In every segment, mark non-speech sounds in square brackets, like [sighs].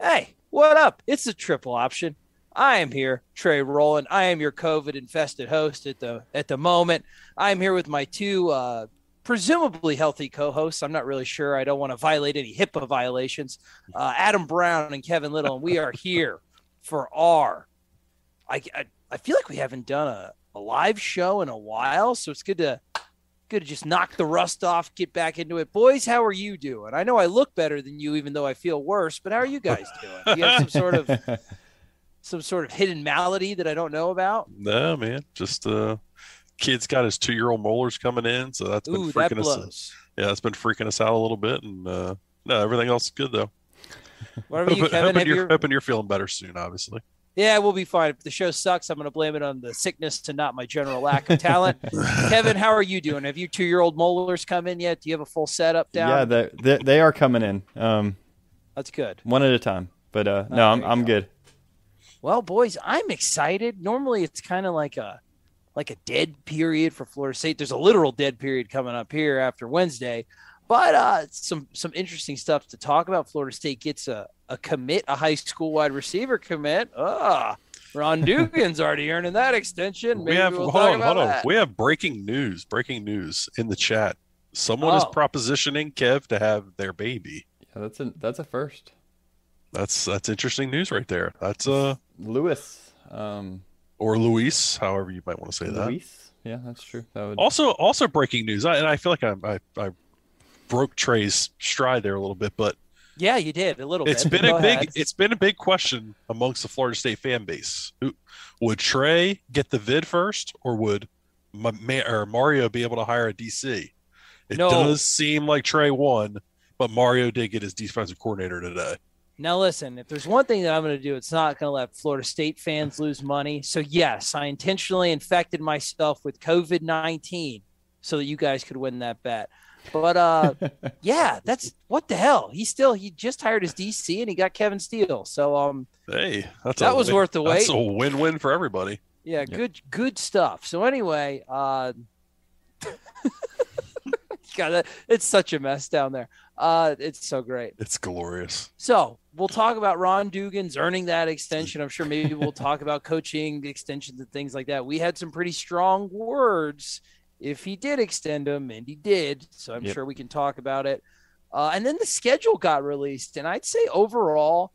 Hey, what up? It's the triple option. I am here, Trey Rowland. I am your COVID infested host at the at the moment. I am here with my two uh, presumably healthy co-hosts. I'm not really sure. I don't want to violate any HIPAA violations. Uh, Adam Brown and Kevin Little, and we are here for our. I, I I feel like we haven't done a, a live show in a while, so it's good to good to just knock the rust off, get back into it. Boys, how are you doing? I know I look better than you, even though I feel worse. But how are you guys doing? Do you have some sort of [laughs] some sort of hidden malady that I don't know about? No, man. Just uh kid's got his two year old molars coming in, so that's been Ooh, that freaking us. Yeah, it's been freaking us out a little bit, and uh no, everything else is good though. What about you, [laughs] Hoping- Kevin? hoping Have you're, your- hoping you're feeling better soon, obviously. Yeah, we'll be fine. If the show sucks, I'm going to blame it on the sickness and not my general lack of talent. [laughs] Kevin, how are you doing? Have you two year old molars come in yet? Do you have a full setup down? Yeah, they they they are coming in. Um, That's good. one at a time. But uh, Oh, no, I'm I'm go. good. Well, boys, I'm excited. Normally, it's kind of like a like a dead period for Florida State. There's a literal dead period coming up here after Wednesday, but uh, some some interesting stuff to talk about. Florida State gets a a commit, a high school wide receiver commit. Ah, Ron [laughs] Dugans already earning that extension. we have we'll hold talk on, about hold on. that. We have breaking news, breaking news in the chat. Someone is Oh. propositioning Kev to have their baby. Yeah, that's a that's a first. That's that's interesting news right there. That's uh Lewis. Um, or Luis, however you might want to say that. Luis. Yeah, that's true. That would. Also, also breaking news. I, and I feel like I, I I broke Trey's stride there a little bit, but Yeah, you did a little it's bit. been Go a big ahead. it's been a big question amongst the Florida State fan base. Who would Trey get the vid first, or would Ma- Ma- or Mario be able to hire a DC? It No. does seem like Trey won, but Mario did get his defensive coordinator today. Now, listen, if there's one thing that I'm going to do, it's not going to let Florida State fans lose money. So, yes, I intentionally infected myself with COVID 19 so that you guys could win that bet. But, uh, [laughs] yeah, that's what the hell. He still, he just hired his DC and he got Kevin Steele. So, um, Hey, that's That was win- worth the wait. That's wait. a win-win for everybody. yeah, good, good stuff. So, anyway, uh, [laughs] God, that- it's such a mess down there. Uh, it's so great. It's glorious. So we'll talk about Ron Dugans earning that extension. I'm sure maybe we'll talk about coaching extensions and things like that. We had some pretty strong words if he did extend them, and he did. So I'm Yep. sure we can talk about it. Uh, and then the schedule got released, and I'd say overall,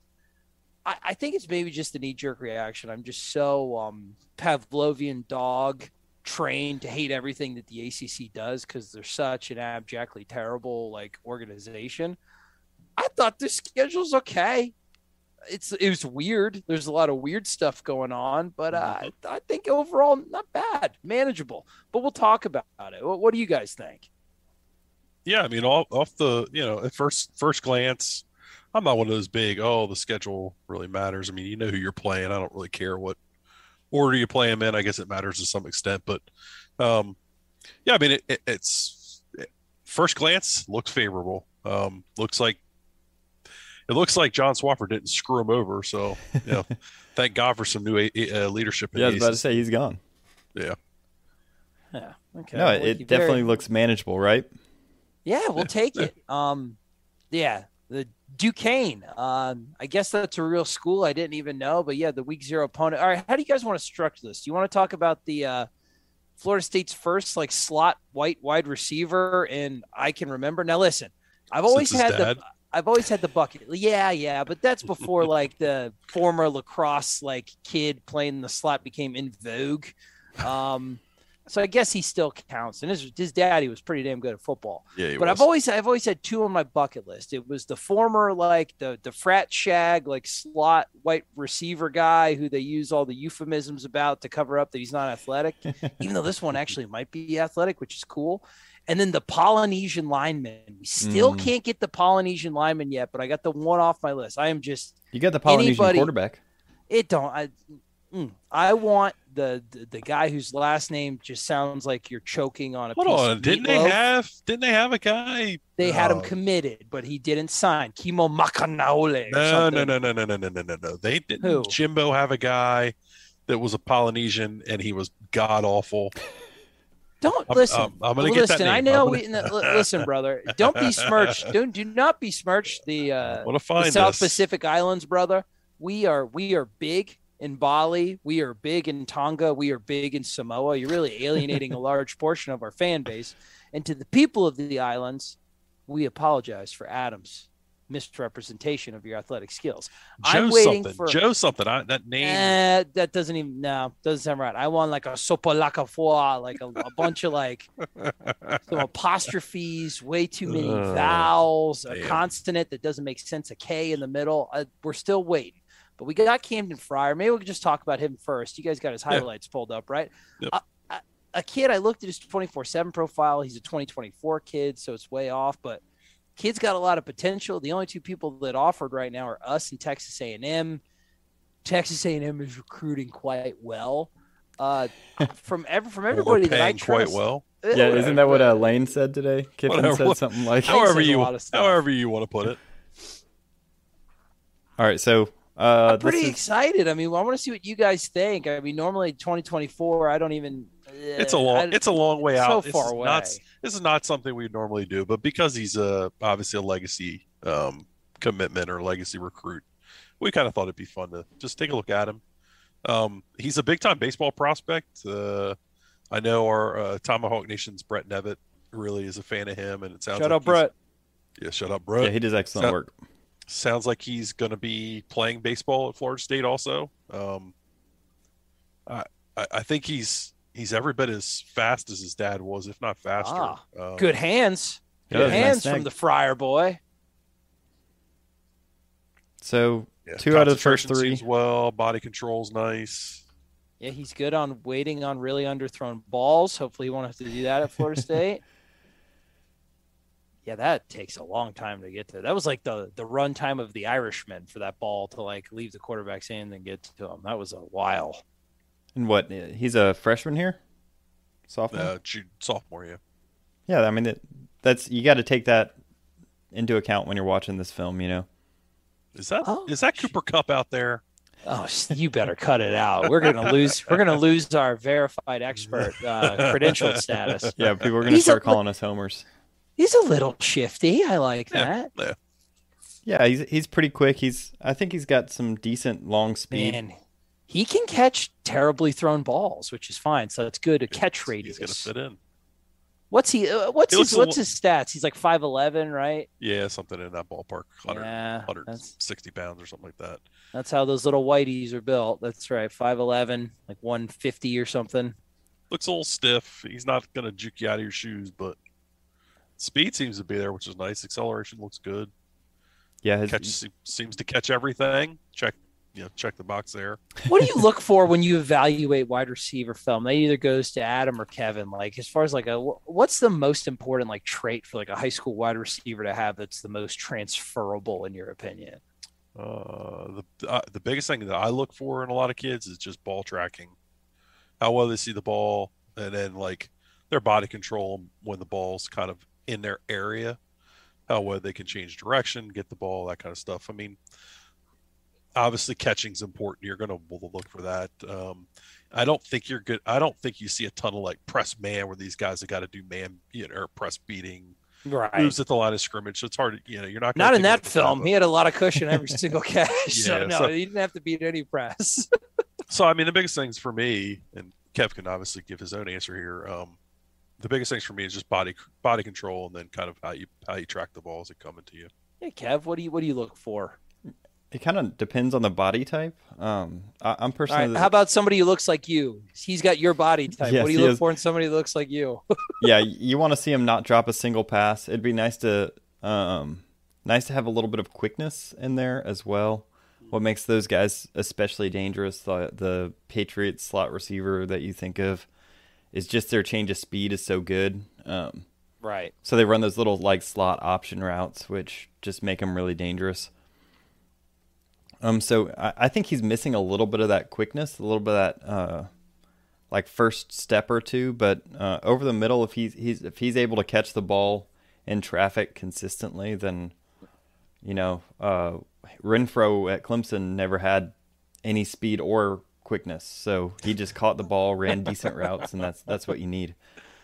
I, I think it's maybe just a knee jerk reaction. I'm just so um, Pavlovian dog trained to hate everything that the ACC does because they're such an abjectly terrible like organization. I thought the schedule's okay. It's it was weird. There's a lot of weird stuff going on, but uh, Mm-hmm. I think overall not bad, manageable. But we'll talk about it. What, what do you guys think? Yeah, I mean, off, off the you know at first first glance, I'm not one of those big. Oh, the schedule really matters. I mean, you know who you're playing. I don't really care what order you play them in. I guess it matters to some extent, but um, yeah, I mean, it, it, it's it, first glance looks favorable. Um, looks like it looks like John Swofford didn't screw him over. So you know, [laughs] thank God for some new uh, leadership. Yeah, I was about to say he's gone. Yeah. Yeah. Okay. no, well, it you definitely very- looks manageable, right? Yeah, we'll take it. Um, yeah, the Duquesne. Um, I guess that's a real school. I didn't even know, but yeah, the week zero opponent. All right, how do you guys want to structure this? Do you want to talk about the uh, Florida State's first like slot white wide receiver? And I can remember. Now listen, I've always Since his had the. I've always had the bucket. Yeah, yeah, but that's before [laughs] like the former lacrosse like kid playing the slot became in vogue. Um, so I guess he still counts. And his his daddy was pretty damn good at football. Yeah, but I've always I've always had two on my bucket list. It was the former like the the frat shag like slot white receiver guy who they use all the euphemisms about to cover up that he's not athletic, [laughs] even though this one actually might be athletic, which is cool. And then the Polynesian lineman. We still Mm. can't get the Polynesian lineman yet, but I got the one off my list. I am just You got the Polynesian Anybody- quarterback. it don't I mm, I want the, the the guy whose last name just sounds like you're choking on a Hold piece on, of didn't they have didn't they have a guy? They had him Oh. committed, but he didn't sign. Kimo Makaneole. No, no, no, no, no, no, no, no, no, no. They didn't. Who? Jimbo have a guy that was a Polynesian and he was god awful. Don't I'm- listen. I'm- I'm gonna get that listen. I know. I'm We, listen, [laughs] brother. Don't besmirch. [laughs] Don't do not besmirch the uh, the South. Pacific Islands, brother. We are we are big in Bali. We are big in Tonga. We are big in Samoa. You're really alienating a large [laughs] portion of our fan base. And to the people of the islands, we apologize for Adam's misrepresentation of your athletic skills. Joe I'm waiting something. for Joe something. I, that name. Eh, that doesn't even no doesn't sound right. I want like a sopalaka foa, like a, a bunch of like [laughs] some apostrophes, way too many Oh, vowels, a consonant that doesn't make sense, a K in the middle. Uh, we're still waiting, but we got Camdon Frier. Maybe we could just talk about him first. You guys got his Yeah. highlights pulled up, right? Yep. A, a, a kid. I looked at his twenty four seven profile. He's a twenty twenty four kid, so it's way off, but. Kid's got a lot of potential. The only two people that offered right now are us and Texas A&M. Texas A&M is recruiting quite well. Uh, [laughs] from every from everybody that I paying quite well. [laughs] Yeah, isn't that what uh, Lane said today? Kiffin Whatever. said something like. Lane However says a you, lot of however you want to put it. All right, so uh, I'm pretty this is, excited. I mean, I want to see what you guys think. I mean, normally 2024, I don't even. It's a long. I- it's a long way out. This far is away. Not, this is not something we normally do, but because he's a obviously a legacy um, commitment or legacy recruit, we kind of thought it'd be fun to just take a look at him. Um, he's a big time baseball prospect. Uh, I know our uh, Tomahawk Nation's Brett Nevitt really is a fan of him, and it sounds Shut like up, Brett. Yeah, shut up, Brett. yeah, he does excellent So- work. sounds like he's going to be playing baseball at Florida State also. Um, I, I I think he's he's every bit as fast as his dad was, if not faster. Ah, Um, Good hands. Good hands snag. from the Frier boy. So yeah, two out of the first three. well. Body control's nice. Yeah, he's good on waiting on really underthrown balls. Hopefully, he won't have to do that at Florida [laughs] State. Yeah, that takes a long time to get to. That was like the the run time of the Irishman for that ball to like leave the quarterback's hand and get to him. That was a while. And what? He's a freshman here, sophomore. Uh, Jude, sophomore, yeah. Yeah, I mean that, that's you got to take that into account when you're watching this film. You know, Is that is Oh, that Cooper Kupp out there? Oh, you better cut it out. We're gonna lose. We're gonna lose our verified expert uh, [laughs] credentialed status. yeah, people are gonna He's start li- calling us homers. He's a little shifty. I like Yeah, that. yeah. Yeah, he's he's pretty quick. He's I think he's got some decent long speed. Man, he can catch terribly thrown balls, which is fine. So it's good. A catch rate. He's going to fit in. What's he? Uh, what's He his? What's his stats? He's like five eleven, right? Yeah, something in that ballpark. 100, Yeah, 160 pounds or something like that. that's how those little whiteys are built. That's right, five eleven, like one fifty or something. Looks a little stiff. He's not going to juke you out of your shoes, but speed seems to be there, which is nice. Acceleration looks good. Yeah, his, catch se- seems to catch everything. Check, you know, check the box there. [laughs] What do you look for when you evaluate wide receiver film? That either goes to Adam or Kevin. Like as far as like a what's the most important like trait for like a high school wide receiver to have that's the most transferable in your opinion? Uh, the uh, the biggest thing that I look for in a lot of kids is just ball tracking, how well they see the ball, and then like their body control when the ball's kind of in their area, how well they can change direction, get the ball, that kind of stuff. I mean, obviously catching's important. You're going to look for that. Um, I don't think you're good. I don't think you see a ton of like press man where these guys have got to do man, you know, or press beating right. moves at the line of scrimmage. So it's hard. To, you know, you're not not in that film. He had a lot of cushion every [laughs] single catch. Yeah, so [laughs] no, so- he didn't have to beat any press. So I mean, the biggest things for me, and Kev can obviously give his own answer here. Um, the biggest things for me is just body body control, and then kind of how you how you track the balls that come into you. hey Kev, what do you what do you look for? It kind of depends on the body type. Um, I, I'm personally right, how about somebody who looks like you? He's got your body type. Yes, what do you look is. for in somebody who looks like you? [laughs] yeah, you want to see him not drop a single pass. It'd be nice to um, nice to have a little bit of quickness in there as well. What makes those guys especially dangerous, the the Patriots slot receiver that you think of, is just their change of speed is so good. Um, right. so they run those little like slot option routes, which just make them really dangerous. Um, so I, I think he's missing a little bit of that quickness, a little bit of that uh, like first step or two. But uh, over the middle, if he's he's if he's able to catch the ball in traffic consistently, then you know uh, Renfrow at Clemson never had any speed or quickness, so he just caught the ball, ran decent routes, and that's that's what you need.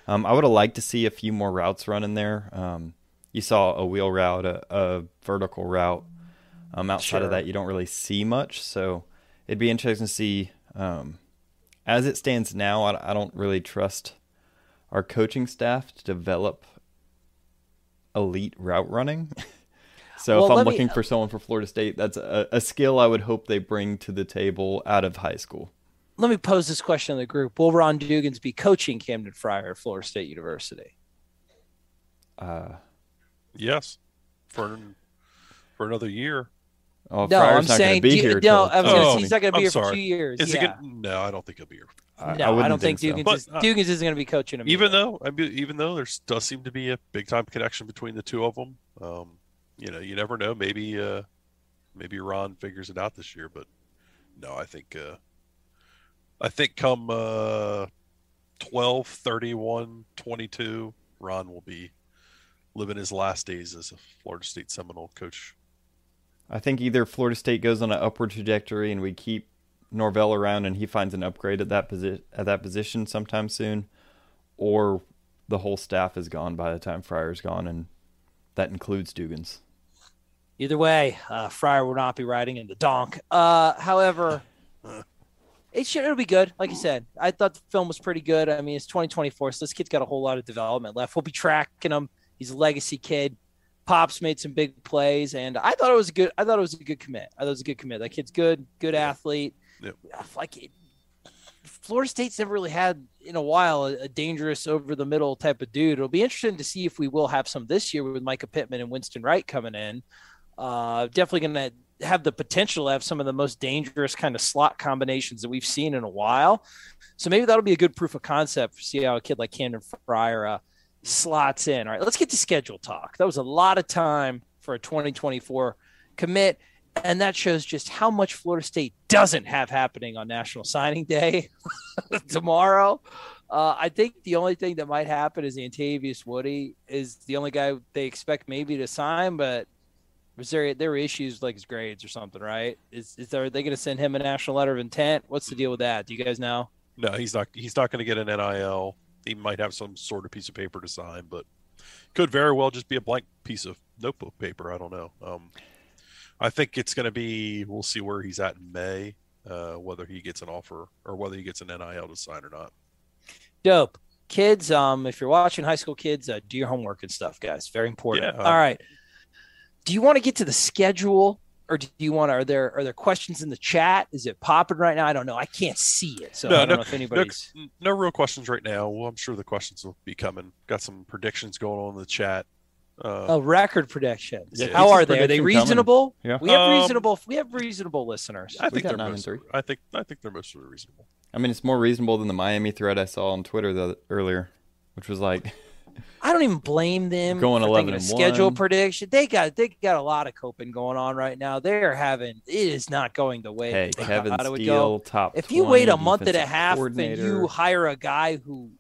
Um, I would have liked to see a few more routes run in there. Um, you saw a wheel route, a, a vertical route. Um, outside Sure. of that, you don't really see much. So it'd be interesting to see. Um, as it stands now, I, I don't really trust our coaching staff to develop elite route running. [laughs] so Well, if I'm let me- looking for someone for Florida State, that's a, a skill I would hope they bring to the table out of high school. Let me pose this question in the group. Will Ron Dugans be coaching Camdon Frier at Florida State University? Uh, Yes, for for another year. Oh, no, Frier's I'm not saying be do you- here. no, I was gonna Oh, he's not going to be I'm here for two years. Is yeah. it good? No, I don't think he'll be here. I, no, I, wouldn't don't think, so. Dugans, But, is, uh, Dugans isn't going to be coaching him. Even either. though I mean, even though there does seem to be a big time connection between the two of them, um, you know, you never know. Maybe uh, maybe Ron figures it out this year, but no, I think uh, I think come uh, 12, 31, 22, Ron will be living his last days as a Florida State Seminole coach. I think either Florida State goes on an upward trajectory and we keep Norvell around and he finds an upgrade at that position at that position sometime soon, or the whole staff is gone by the time Frier's gone, and that includes Dugans. Either way, uh, Frier will not be riding in the donk. Uh, however, it should it'll be good. Like you said, I thought the film was pretty good. I mean, it's 2024, so this kid's got a whole lot of development left. We'll be tracking him. He's a legacy kid. Pops made some big plays, and I thought it was a good. I thought it was a good commit. I thought it was a good commit. That kid's good, good athlete. Yep. Like it, Florida State's never really had in a while a, a dangerous over the middle type of dude. It'll be interesting to see if we will have some this year with Mycah Pittman and Winston Wright coming in. Uh, definitely going to have the potential to have some of the most dangerous kind of slot combinations that we've seen in a while. So maybe that'll be a good proof of concept for see how a kid like Camdon Frier uh, slots in. All right, let's get to schedule talk. That was a lot of time for a 2024 commit. And that shows just how much Florida State doesn't have happening on National Signing Day [laughs] tomorrow. Uh, I think the only thing that might happen is Antavius Woody is the only guy they expect maybe to sign, but was there there were issues like his grades or something, right? Is is there are they going to send him a national letter of intent? What's the deal with that? Do you guys know? No, he's not. He's not going to get an NIL. He might have some sort of piece of paper to sign, but could very well just be a blank piece of notebook paper. I don't know. Um, I think it's going to be. We'll see where he's at in May, uh, whether he gets an offer or whether he gets an NIL to sign or not. Dope. Kids, um, if you're watching high school kids, uh, do your homework and stuff, guys. Very important. Yeah, um, All right. Do you want to get to the schedule, or do you want? to Are there are there questions in the chat? Is it popping right now? I don't know. I can't see it, so I don't know if anybody's. no, no real questions right now. Well, I'm sure the questions will be coming. Got some predictions going on in the chat. Uh, Oh, record predictions. Yeah, How are they? Are they prediction coming. reasonable? Yeah. We have Um, reasonable. We have reasonable listeners. I think they're nine and three. I think I think they're mostly reasonable. I mean, it's more reasonable than the Miami thread I saw on Twitter the, earlier, which was like, I don't even blame them. Going for 11 thinking and of schedule one. prediction. They got they got a lot of coping going on right now. They're having it is not going the way hey, they Kevin thought it would go. top. If you wait a month and a half and you hire a guy who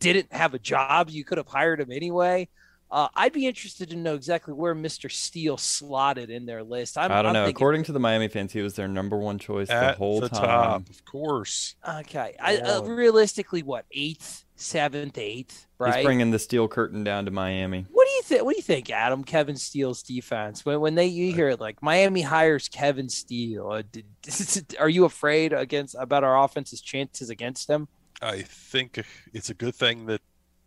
didn't have a job, you could have hired him anyway. Uh, I'd be interested to know exactly where Mr. Steele slotted in their list. I'm, I don't I'm know. thinking- According to the Miami fans, he was their number one choice the At whole the time. top, of course. Okay, I, uh, realistically, what eighth, seventh, eighth, right? He's bringing the steel curtain down to Miami. What do you think? What do you think, Adam? Kevin Steele's defense. When when they you hear it like Miami hires Kevin Steele, uh, [laughs] are you afraid against about our offense's chances against him? I think it's a good thing that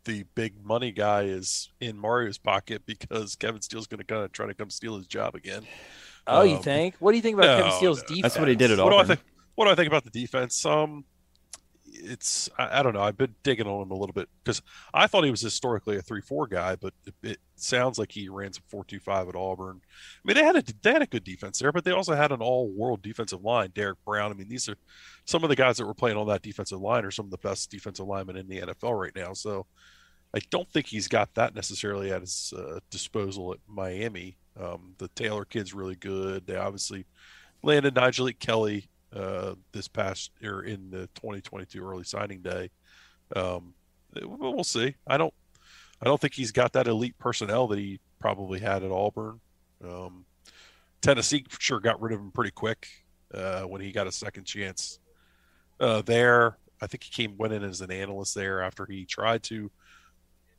the big money guy is in Mario's pocket because Kevin Steele's going to kind of try to come steal his job again. Oh, you Um, think? What do you think about Kevin no, Steele's no. defense? That's what he did at What do I think? What do I think about the defense? Um, it's I, I don't know. I've been digging on him a little bit because I thought he was historically a three-four guy, but it, it sounds like he ran some four-two-five at Auburn. I mean, they had a they had a good defense there, but they also had an all-world defensive line. Derrick Brown. I mean, these are some of the guys that were playing on that defensive line are some of the best defensive linemen in the NFL right now. So I don't think he's got that necessarily at his uh, disposal at Miami. Um, the Taylor kid's really good. They obviously landed Nyjalik Kelly uh, this past or in the 2022 early signing day. Um, we'll see. I don't. I don't think he's got that elite personnel that he probably had at Auburn. Um, Tennessee sure got rid of him pretty quick uh, when he got a second chance uh, there. I think he came went in as an analyst there after he tried to.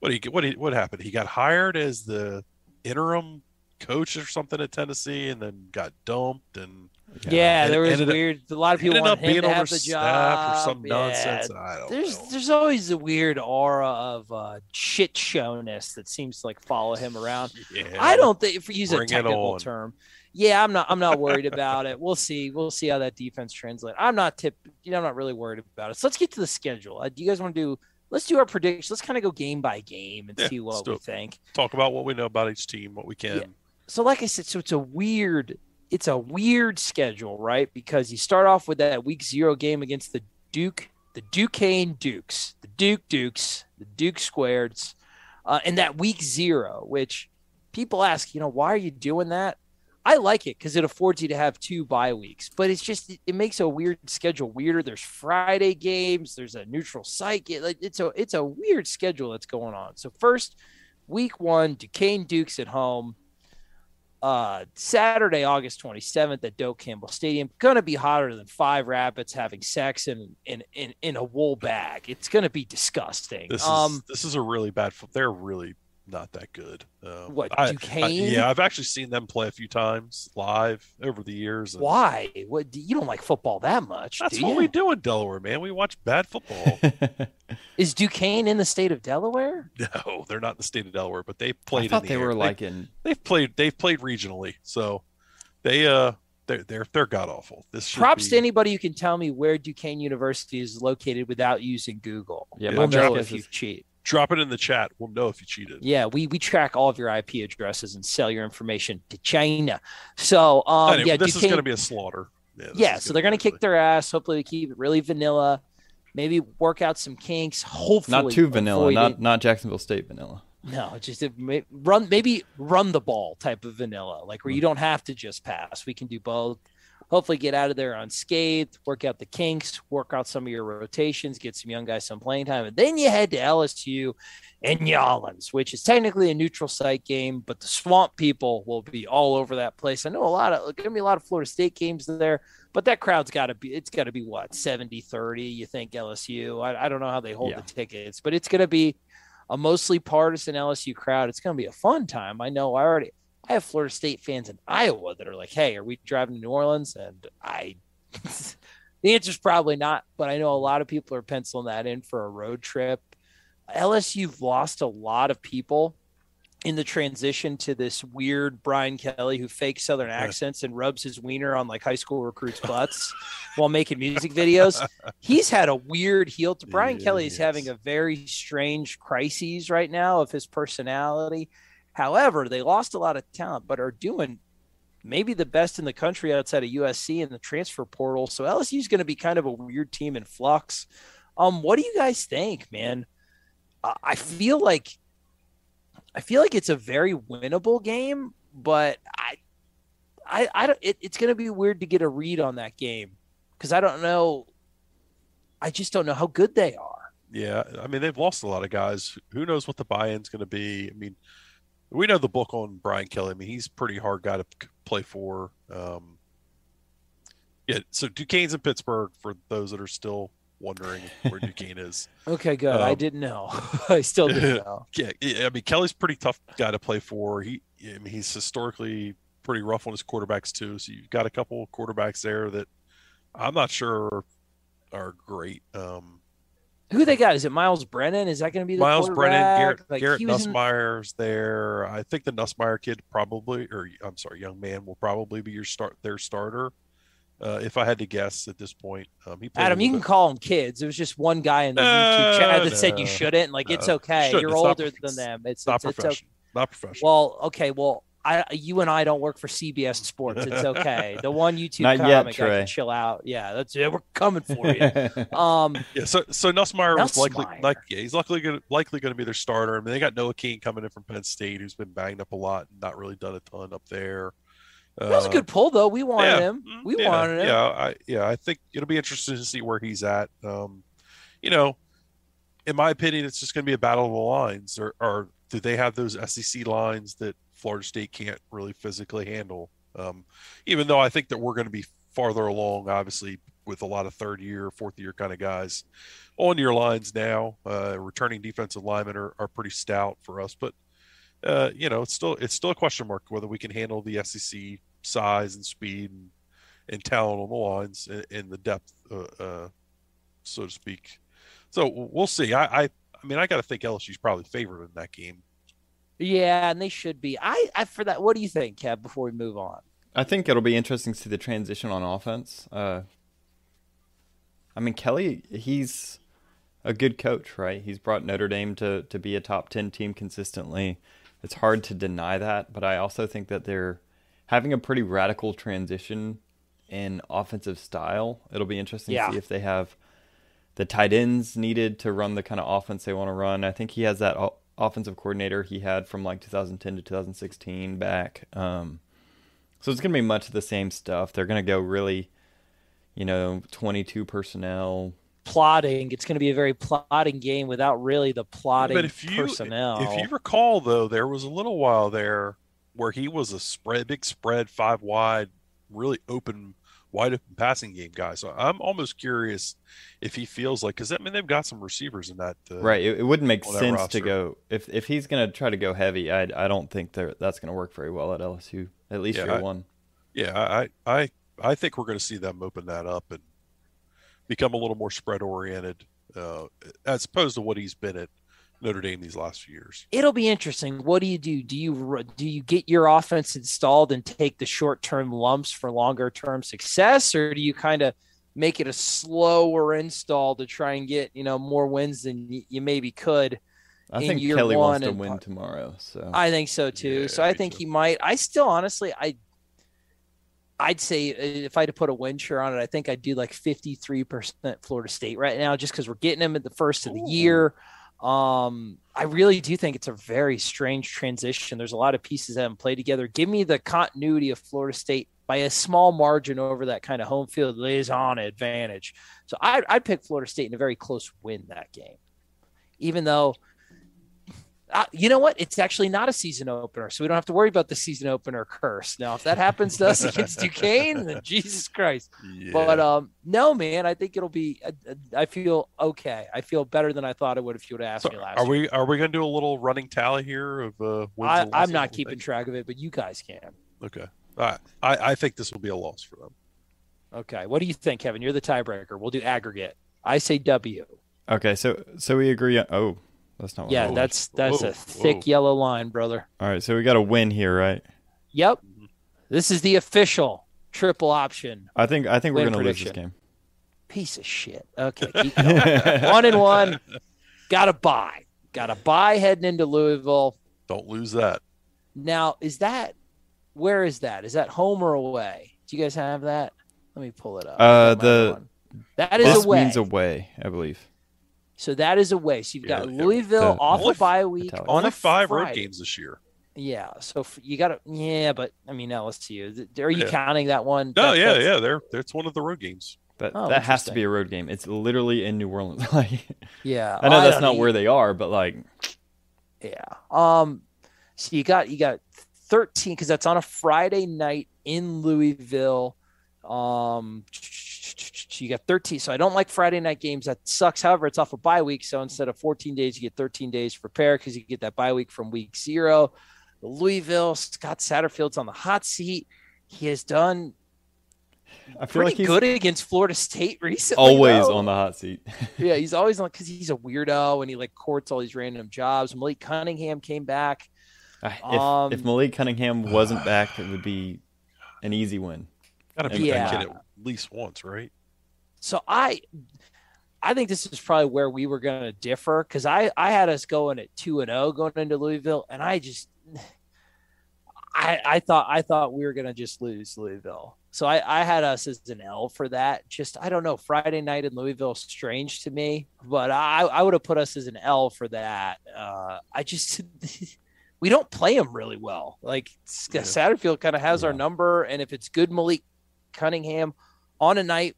What he what he, what happened? He got hired as the interim coach or something at Tennessee, and then got dumped and Yeah, And there was up- weird. A lot of people ended up being to have the job or some Yeah, nonsense. I don't There's know. there's always a weird aura of uh, shit showness that seems to like follow him around. Yeah. I don't think if we use a Bring it technical term. Yeah, I'm not. I'm not worried about it. We'll see. We'll see how that defense translates. I'm not tip. You know, I'm not really worried about it. So let's get to the schedule. Uh, do you guys want to do? Let's do our predictions. Let's kind of go game by game and Yeah, see what we it. think. talk about what we know about each team, what we can. Yeah. So, like I said, so it's a weird. It's a weird schedule, right? Because you start off with that week zero game against the Duke, the Duquesne Dukes, the Duke Dukes, the Duke Squareds, uh, and that week zero, which people ask, you know, why are you doing that? I like it because it affords you to have two bye weeks, but it's just it, makes a weird schedule weirder. There's Friday games, there's a neutral site. it's a it's a weird schedule that's going on. So first, week one, Duquesne Dukes at home. Uh, Saturday, August 27th at Doak Campbell Stadium. Gonna be hotter than five rabbits having sex in in in, in a wool bag. It's gonna be disgusting. This um, is this is a really bad. They're really not that good. Um, What, I- I- Duquesne? yeah, I've actually seen them play a few times live over the years. and why? What you don't like football that much? That's do what you? we do in Delaware, man. We watch bad football. [laughs] Is Duquesne in the state of Delaware? no, they're not in the state of Delaware, but they I played. thought in the they area. were They- like in. they've played. They've played regionally, so they uh they're they're they're god awful. This Props be- to anybody who can tell me where Duquesne University is located without using Google. Yeah, my we'll know if you is- cheat. Drop it in the chat. We'll know if you cheated. Yeah, we we track all of your IP addresses and sell your information to China. So um, Anyway, yeah, this is going to be a slaughter. Yeah, yeah, so they're gonna be kick their ass. Hopefully, we keep it really vanilla. Maybe work out some kinks. Hopefully, Not too vanilla, not it. not Jacksonville State vanilla. no, just a, ma- run. Maybe run the ball type of vanilla, like where you Hmm. don't have to just pass. We can do both. Hopefully, get out of there unscathed. Work out the kinks. Work out some of your rotations. Get some young guys some playing time, and then you head to LSU and Yawlins, which is technically a neutral site game, but the swamp people will be all over that place. I know a lot of gonna be a lot of Florida State games there, but that crowd's got to be it's got to be what 70 30 you think LSU I, I don't know how they hold Yeah. the tickets but it's going to be a mostly partisan LSU crowd it's going to be a fun time I know I already I have Florida State fans in Iowa that are like hey are we driving to New Orleans and I [laughs] the answer's probably not but I know a lot of people are penciling that in for a road trip LSU've lost a lot of people in the transition to this weird Brian Kelly who fakes Southern accents and rubs his wiener on like high school recruits' butts [laughs] while making music videos. He's had a weird heel. To Brian Kelly is having a very strange crises right now of his personality. However, they lost a lot of talent, but are doing maybe the best in the country outside of USC in the transfer portal. So LSU is going to be kind of a weird team in flux. Um, what do you guys think, man? I feel like I feel like it's a very winnable game, but I, I, I don't. It, it's going to be weird to get a read on that game because I don't know. I just don't know how good they are. Yeah, I mean they've lost a lot of guys. Who knows what the buy-in's going to be? I mean, we know the book on Brian Kelly. I mean, he's pretty hard guy to play for. Um, yeah, so Duquesne's in Pittsburgh for those that are still wondering where [laughs] Duquesne is. Okay, good. Um, I didn't know. [laughs] I still didn't [laughs] know. Yeah, I mean Kelly's pretty tough guy to play for. He, I mean, he's historically pretty rough on his quarterbacks too. So you've got a couple quarterbacks there that I'm not sure are great. Um, Who they got? Is it Myles Brennan? Is that going to be the Myles Brennan? Garrett, like, Garrett Nussmeier's in... there. I think the Nussmeier kid probably, or I'm sorry, young man will probably be your start their starter. Uh, if I had to guess at this point, um, he Adam, you can bit. call them kids. It was just one guy in the YouTube chat that no, said you shouldn't. Like, it's okay. You're it's older not, than them. It's, not it's, professional. It's okay. Not professional. Well, okay. Well, I, you and I don't work for CBS Sports. It's [laughs] okay. The one YouTube Not comic, yet, I can chill out. Yeah, that's it. We're coming for you. [laughs] um, yeah. So so Nussmeier was likely like yeah, he's likely gonna likely going to be their starter. I mean, they got Noah King coming in from Penn State, who's been banged up a lot and not really done a ton up there. that was a good pull, though. We wanted yeah, him. mm, We yeah, wanted him. Yeah, I yeah, I think it'll be interesting to see where he's at. Um, you know, in my opinion, it's just going to be a battle of the lines. Or, or do they have those SEC lines that Florida State can't really physically handle? Um, even though I think that we're going to be farther along, obviously, with a lot of third year, fourth year kind of guys on your lines now. Uh, returning defensive linemen are, are pretty stout for us, but uh, you know, it's still it's still a question mark whether we can handle the SEC size and speed and, and talent on the lines and, and the depth, uh, uh, so to speak. So we'll see. I I, I mean, I got to think LSU's probably favored in that game. Yeah, and they should be. I, I for that. What do you think, Kev? Before we move on, I think it'll be interesting to see the transition on offense. Uh, I mean, Kelly, he's a good coach, right? He's brought Notre Dame to, to be a top 10 team consistently. It's hard to deny that, but I also think that they're having a pretty radical transition in offensive style. It'll be interesting Yeah. to see if they have the tight ends needed to run the kind of offense they want to run. I think he has that offensive coordinator he had from like 2010 to 2016 back. Um, so it's going to be much of the same stuff. They're going to go really, you know, 22 personnel. plotting. It's going to be a very plotting game without really the plotting but if you personnel. if you recall though, there was a little while there where he was a spread, big spread, five wide, really open, wide open passing game guy. So I'm almost curious if he feels like because I mean they've got some receivers in that. Uh, Right. It, it wouldn't make sense roster. to go if if he's going to try to go heavy. I I don't think that that's going to work very well at LSU. At least Yeah, year I- one. Yeah, I I I think we're going to see them open that up and become a little more spread oriented, uh, as opposed to what he's been at Notre Dame these last few years. It'll be interesting. What do you do? Do you do you get your offense installed and take the short term lumps for longer term success, or do you kind of make it a slower install to try and get you know more wins than y- you maybe could? I in think year Kelly one wants to and win part- tomorrow. So I think so too. Yeah, so I think too. he might. I still honestly, I, I'd say uh, if I had to put a win share on it, I think I'd do like fifty three percent Florida State right now, just because we're getting him at the first of the year. Um, I really do think it's a very strange transition. There's a lot of pieces that haven't played together. Give me the continuity of Florida State by a small margin over that kind of home field liaison advantage. So I'd, I'd pick Florida State in a very close win that game, even though uh, you know what? It's actually not a season opener, so we don't have to worry about the season opener curse. Now, if that happens to us against Duquesne, then [laughs] Jesus Christ. Yeah. But um, no, man, I think it'll be. uh, uh, I feel okay. I feel better than I thought I would if you would ask So me last. are year. we are we going to do a little running tally here of uh, wins I, and I'm not keeping think? track of it, but you guys can. Okay, I, I I think this will be a loss for them. Okay, what do you think, Kevin? You're the tiebreaker. We'll do aggregate. I say W. okay, so so we agree. On, oh, That's not. What Yeah, it was. that's that's Whoa, a thick whoa. yellow line, brother. all right. So we got a win here, right? Yep. This is the official triple option. I think I think we're gonna lose this game. Piece of shit. Okay, [laughs] keep going. one and one. Got to buy. Got to buy heading into Louisville. Don't lose that. Now, is that where is that? Is that home or away? Do you guys have that? Let me pull it up. Uh, I got my the- one. that is This away. means away, I believe. So that is away. So you've got Yeah, yeah. Louisville The- off Only- a bye week on Only a five road games this year. Yeah, so you got to yeah, but I mean LSU. th- Are you Yeah. counting that one? No, That- yeah, that's- yeah. They're it's one of the road games. That Oh, that has to be a road game. It's literally in New Orleans. [laughs] like yeah. I know that's don't not where they are, but like Yeah. Um. So you got you got thirteen because that's on a Friday night in Louisville. Um. You got thirteen. So I don't like Friday night games. That sucks. However, it's off a bye week, so instead of fourteen days, you get thirteen days to prepare because you get that bye week from week zero. Louisville. Scott Satterfield's on the hot seat. He has done I feel pretty like he's good against Florida State [laughs] recently. always though. on the hot seat. [laughs] yeah, he's always on because he's a weirdo and he like courts all these random jobs. Malik Cunningham came back. if, Um, if Malik Cunningham wasn't back, it would be an easy win. Got to beat Yeah. that kid at least once, right? So I I think this is probably where we were going to differ because I I had us going at two and zero going into Louisville, and I just [sighs] I I thought I thought we were going to just lose Louisville. So I I had us as an L for that. Just I don't know. Friday night in Louisville strange to me, but I I would have put us as an L for that. Uh, I just. [laughs] We don't play them really well. Like Yeah. Satterfield kind of has our number, and if it's good Malik Cunningham on a night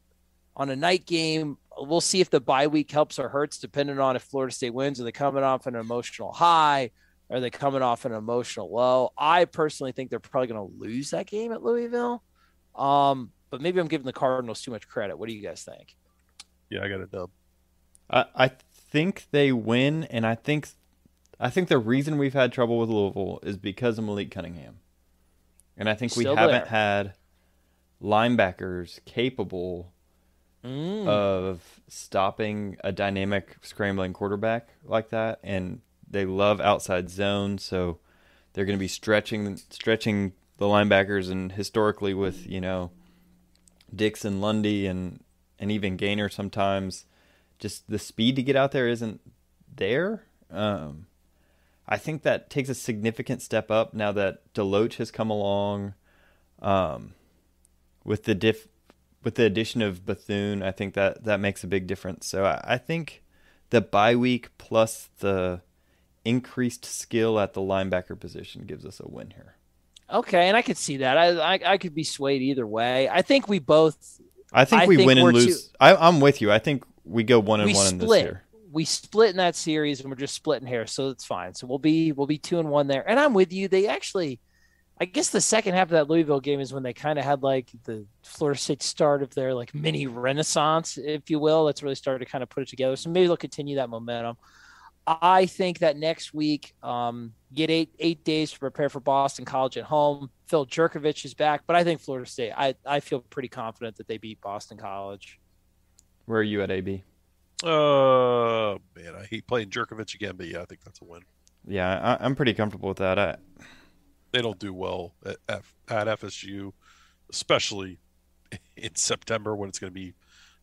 on a night game. We'll see if the bye week helps or hurts, depending on if Florida State wins. Are they coming off an emotional high? Are they coming off an emotional low? I personally think they're probably going to lose that game at Louisville. Um, but maybe I'm giving the Cardinals too much credit. What do you guys think? Yeah, I got a dub. I, I think they win, and I think I think the reason we've had trouble with Louisville is because of Malik Cunningham, and I think we haven't there. had linebackers capable Mm. of stopping a dynamic scrambling quarterback like that, and they love outside zone, so they're going to be stretching stretching the linebackers, and historically with you know Dixon, Lundy, and and even Gainer sometimes, just the speed to get out there isn't there. Um, I think that takes a significant step up now that Deloach has come along. Um, with the diff, with the addition of Bethune, I think that that makes a big difference. So I, I think the bye week plus the increased skill at the linebacker position gives us a win here. Okay, and I could see that. I, I I could be swayed either way. I think we both I think I we think win and lose. too- I, I'm with you. I think we go one and one in this split. year. We split in that series, and we're just splitting here, so it's fine. So we'll be we'll be two and one there. And I'm with you. They actually, I guess, the second half of that Louisville game is when they kind of had like the Florida State start of their like mini renaissance, if you will. That's really started to kind of put it together. So maybe they'll continue that momentum. I think that next week, um, get eight eight days to prepare for Boston College at home. Phil Jurkovec is back, but I think Florida State. I I feel pretty confident that they beat Boston College. Where are you at, AB? Oh man, I hate playing Jurkovec again, but yeah, I think that's a win. Yeah, I, I'm pretty comfortable with that. I, They don't do well at, F, at FSU, especially [laughs] in September when it's going to be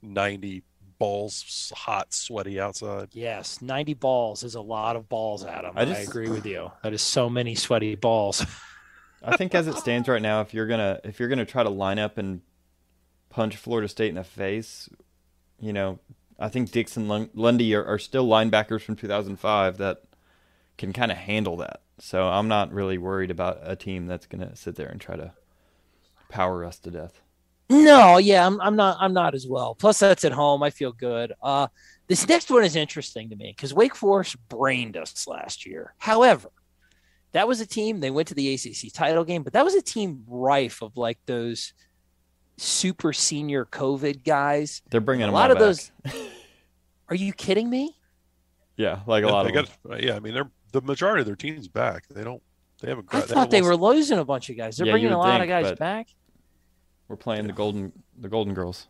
90 balls hot, sweaty outside. Yes, 90 balls is a lot of balls, Adam. I I, agree with you. That is so many sweaty balls. [laughs] I think as it stands right now, if you're gonna if you're gonna try to line up and punch Florida State in the face, you know, I think Dixon Lun- Lundy are, are still linebackers from 2005 that can kind of handle that. So I'm not really worried about a team that's gonna sit there and try to power us to death. No, yeah, I'm, I'm not. I'm not as well. Plus, that's at home. I feel good. Uh, this next one is interesting to me because Wake Forest brained us last year. However, that was a team. They went to the ACC title game, but that was a team rife of like those super senior COVID guys. They're bringing A lot of back. those. Are you kidding me? [laughs] Yeah, like a Yeah, lot they of them. got, yeah, I mean, they're the majority of their team's back. They don't. They haven't. I gra- thought they haven't were losing a bunch of guys. They're Yeah, bringing a would lot of guys back. We're playing the golden the Golden Girls.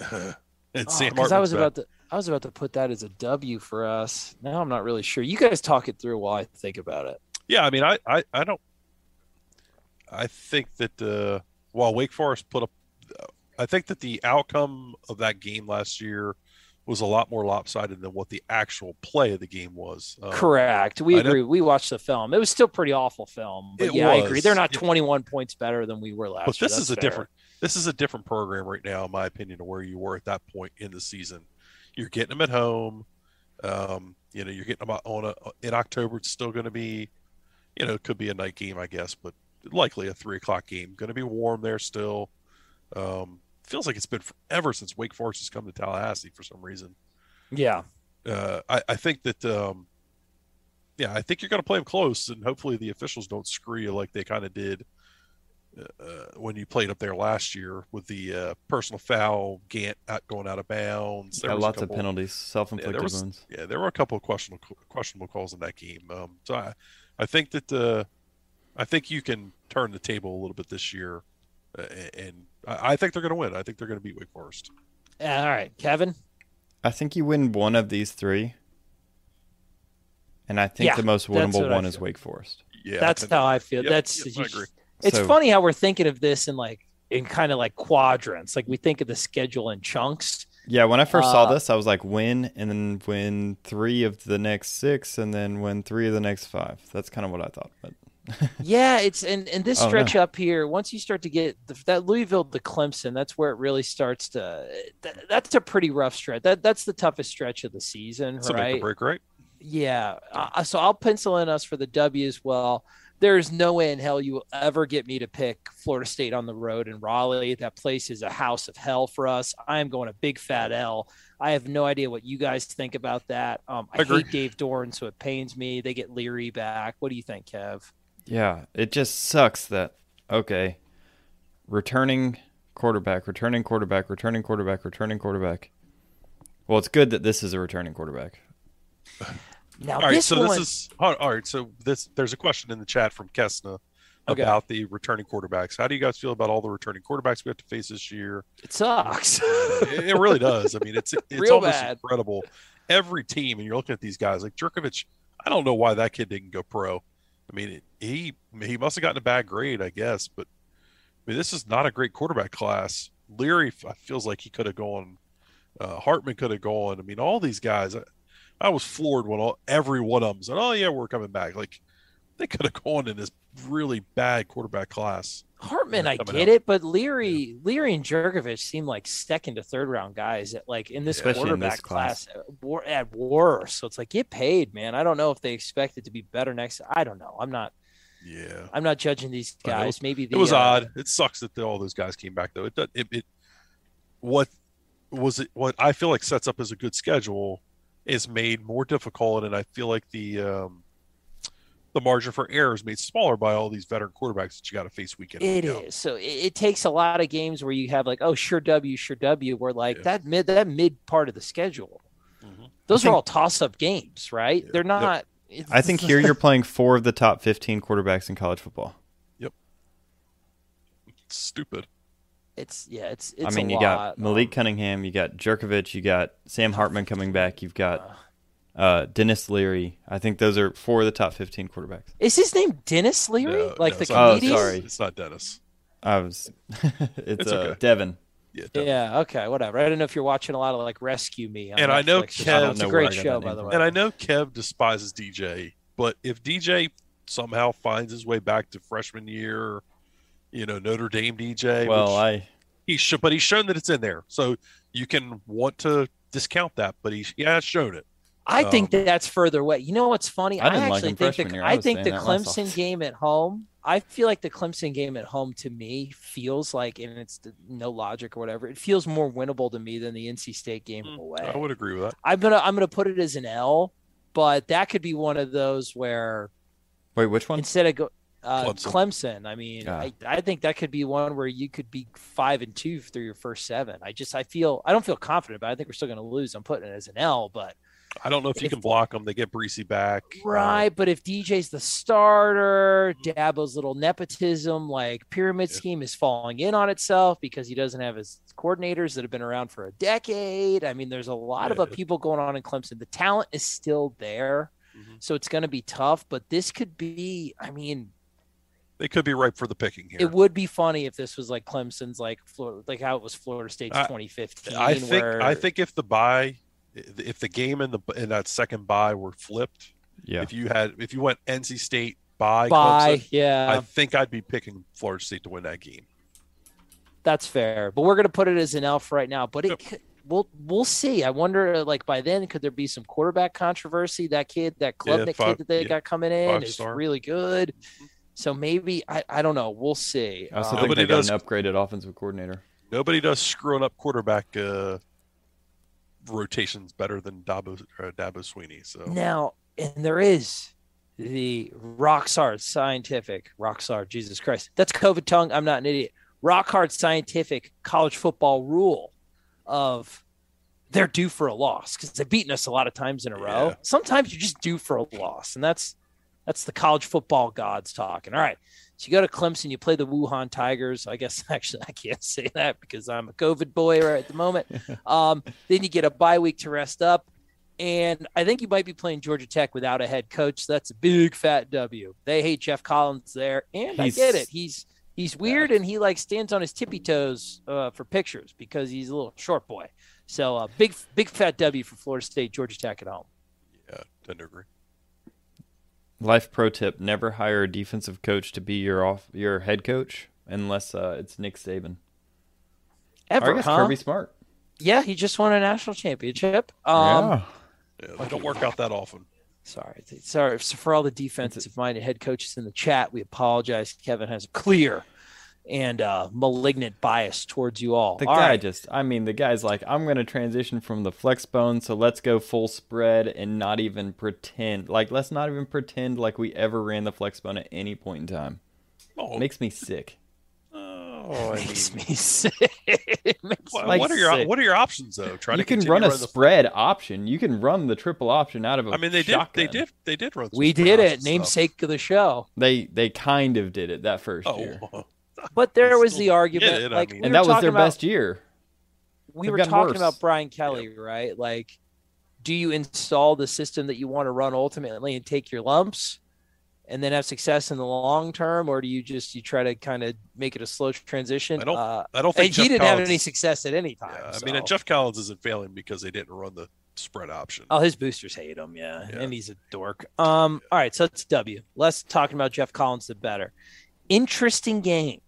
lost- [laughs] and Oh, Sam 'cause I was back. about to. I was about to put that as a W for us. Now I'm not really sure. You guys talk it through while I think about it. Yeah, I mean, I, I, I don't. I think that uh, while Wake Forest put up, I think that the outcome of that game last year was a lot more lopsided than what the actual play of the game was. Um, Correct. We I know- agree. We watched the film. It was still pretty awful film. But It yeah, I agree. They're not Yeah. 21 points better than we were last but year. this is a fair. different this is a different program right now in my opinion to where you were at that point in the season you're getting them at home um, you know you're getting them on a in october it's still going to be you know it could be a night game i guess but likely a three o'clock game going to be warm there still um, feels like it's been forever since wake forest has come to tallahassee for some reason Yeah. uh, I, I think that um, yeah, I think you're going to play them close, and hopefully the officials don't screw you like they kind of did uh, when you played up there last year with the uh, personal foul, Gant out, going out of bounds. There Got was a lots of penalties, self-inflicted there was, wounds. yeah, there were a couple of questionable questionable calls in that game. Um, so I, I think that uh, I think you can turn the table a little bit this year, uh, and I, I think they're going to win. I think they're going to beat Wake Forest. Yeah, All right, Kevin. I think you win one of these three, and I think Yeah, the most winnable one is. Wake Forest. Yeah, That's I how I feel. Yep, That's yep, I agree. It's So- funny how we're thinking of this in like in kind of like quadrants. Like we think of the schedule in chunks. Yeah, when I first saw Uh, this, I was like, win and then win three of the next six, and then win three of the next five. That's kind of what I thought. But [laughs] Yeah, it's and and this Oh, no. stretch up here. Once you start to get the, that Louisville to Clemson, that's where it really starts to. That, that's a pretty rough stretch. That that's the toughest stretch of the season, a right? break, right? Yeah. Uh, so I'll pencil in us for the W as well. There's no way in hell you will ever get me to pick Florida State on the road in Raleigh. That place is a house of hell for us. I am going a big fat L. I have no idea what you guys think about that. Um, I, I hate Dave Doeren, so it pains me. They get Leary back. What do you think, Kev? Yeah, it just sucks that okay, returning quarterback, returning quarterback, returning quarterback, returning quarterback. Well, it's good that this is a returning quarterback. [laughs] Now all right, this so one, this is all all right. So this there's a question in the chat from Kesna Okay. about the returning quarterbacks. How do you guys feel about all the returning quarterbacks we have to face this year? it sucks. [laughs] it, it really does. I mean, it's it's Real almost bad. incredible. Every team, and you're looking at these guys like Jurkovec. I don't know why that kid didn't go pro. I mean, he he must have gotten a bad grade, I guess. But I mean, this is not a great quarterback class. Leary feels like he could have gone. Uh, Hartman could have gone. I mean, all these guys. I, I was floored when all, every one of them said, "Oh yeah, we're coming back." Like they could have gone in this really bad quarterback class. Hartman, I get out. it, but Leary, Leary and Jurkovec seem like second to third round guys at like in this Especially in quarterback this class. class, war- at worst. So it's like get paid, man. I don't know if they expect it to be better next. I don't know. I'm not. Yeah, I'm not judging these guys. Maybe the, it was uh, odd. It sucks that all those guys came back though. It, does- it it what was it what I feel like sets up as a good schedule is made more difficult, and I feel like the um, the margin for error is made smaller by all these veteran quarterbacks that you got to face week in. and It week out. is. So it, it takes a lot of games where you have like, oh, sure W, sure W. Where like Yeah. that mid that mid part of the schedule. Mhm. Those I are all toss up games, right? They're not. it's- I think here [laughs] you're playing four of the top 15 quarterbacks in college football. It's stupid. It's yeah. It's. it's I mean, a you lot. got Malik Um, Cunningham, you got Jurkovec, you got Sam Hartman coming back, you've got uh, Dennis Leary. I think those are four of the top 15 quarterbacks. Is his name Dennis Leary? No, like no, the it's not- Oh, comedian? sorry. It's not Dennis. I was, [laughs] it's, It's uh, okay. Devin. Yeah, Dennis. Yeah. Okay. Whatever. I don't know if you're watching a lot of like Rescue Me. On And I know Kev- something. I don't It's a great show, by the way. And I know Kev despises DJ, but if DJ somehow finds his way back to freshman year, you know Notre Dame DJ, Well, which I he should, but he's shown that it's in there, so you can want to discount that, but he yeah, has shown it. I think Um, that's further away. You know what's funny? I didn't like actually think the. I I think the saying that last Clemson off. game at home. I feel like the Clemson game at home to me feels like, and it's the, no logic or whatever. It feels more winnable to me than the NC State game away. I would agree with that. I'm gonna I'm gonna put it as an L, but that could be one of those where wait, which one? instead of go uh, Clemson. Clemson. I mean, Yeah. I, I think that could be one where you could be five and two through your first seven. I just I feel I don't feel confident, but I think we're still going to lose. I'm putting it as an L, but I don't know if you If- can block them. They get Bresee back. Right, but if DJ's the starter, Dabo's little nepotism, like pyramid Yeah. scheme, is falling in on itself because he doesn't have his coordinators that have been around for a decade. I mean, there's a lot of Yeah. upheaval going on in Clemson. The talent is still there, Mhm. so it's going to be tough. But this could be, I mean, They could be ripe for the picking here. it would be funny if this was like Clemson's, like Florida, like how it was Florida State's I- 2015. I think where, I think if the buy, if the game in the in that second buy were flipped, Yeah. if you had if you went NC State by by, Clemson, yeah, I think I'd be picking Florida State to win that game. That's fair, but we're gonna put it as an elf right now. But it, Yep. could, we'll we'll see. I wonder, like by then, could there be some quarterback controversy? That kid, that club, Yeah, five- kid that they yeah, got coming in, five is star. really good. So maybe I, I don't know. We'll see. I also Um, think Nobody they got does- an upgraded offensive coordinator. Nobody does screwing up quarterback uh, rotations better than Dabo uh, Dabo Swinney. So now, and there is the rock hard scientific rock hard. Jesus Christ, that's COVID tongue. I'm not an idiot. Rock hard scientific college football rule of they're due for a loss because they've beaten us a lot of times in a row. Yeah. Sometimes you're just due for a loss, and that's that's the college football gods talking. All right. So you go to Clemson, you play the Wuhan Tigers. I guess [laughs] actually I can't [laughs] say that because I'm a COVID boy right at the moment. [laughs] Um, then you get a bye week to rest up. And I think you might be playing Georgia Tech without a head coach. So that's a big fat W. They hate Geoff Collins there. And He's- I get it. He's he's weird and he like stands on his tippy toes uh, for pictures because he's a little short boy. So uh, big big fat W for Florida State, Georgia Tech at home. yeah, tend to agree. Life pro tip: Never hire a defensive coach to be your off your head coach unless uh, it's Nick Saban. Or Ever, I guess huh? Kirby Smart. Yeah, he just won a national championship. Um, yeah. Yeah, they don't work out that often. Sorry, sorry so for all the defensive-minded head coaches in the chat. We apologize. Kevin has a clear and uh, malignant bias towards you all. The All guy right. just, I mean, the guy's like, I'm going to transition from the flex bone, so let's go full spread and not even pretend. Like, let's not even pretend like we ever ran the flex bone at any point in time. Oh, It makes me sick. oh, [laughs] I makes mean, me sick. It [laughs] makes what, me what are your sick. what are your options though? Try you to can run a running the- spread option. You can run the triple option out of a I mean, they shotgun. did. They did. They did run. some We did it. option stuff. Namesake of the show. They they kind of did it that first year, Oh, [laughs] But there was the argument, it, I like mean. we and that was their about, best year. We They've were talking worse. about Brian Kelly, right? Like, do you install the system that you want to run ultimately and take your lumps, and then have success in the long term, or do you just you try to kind of make it a slow transition? I don't- Uh, I don't and think he didn't have any success at any time. yeah, I so- mean, and Geoff Collins isn't failing because they didn't run the spread option. Oh, his boosters hate him, yeah. Yeah. And he's a dork. Um, all right, so it's W. Less talking about Geoff Collins the better. Interesting game.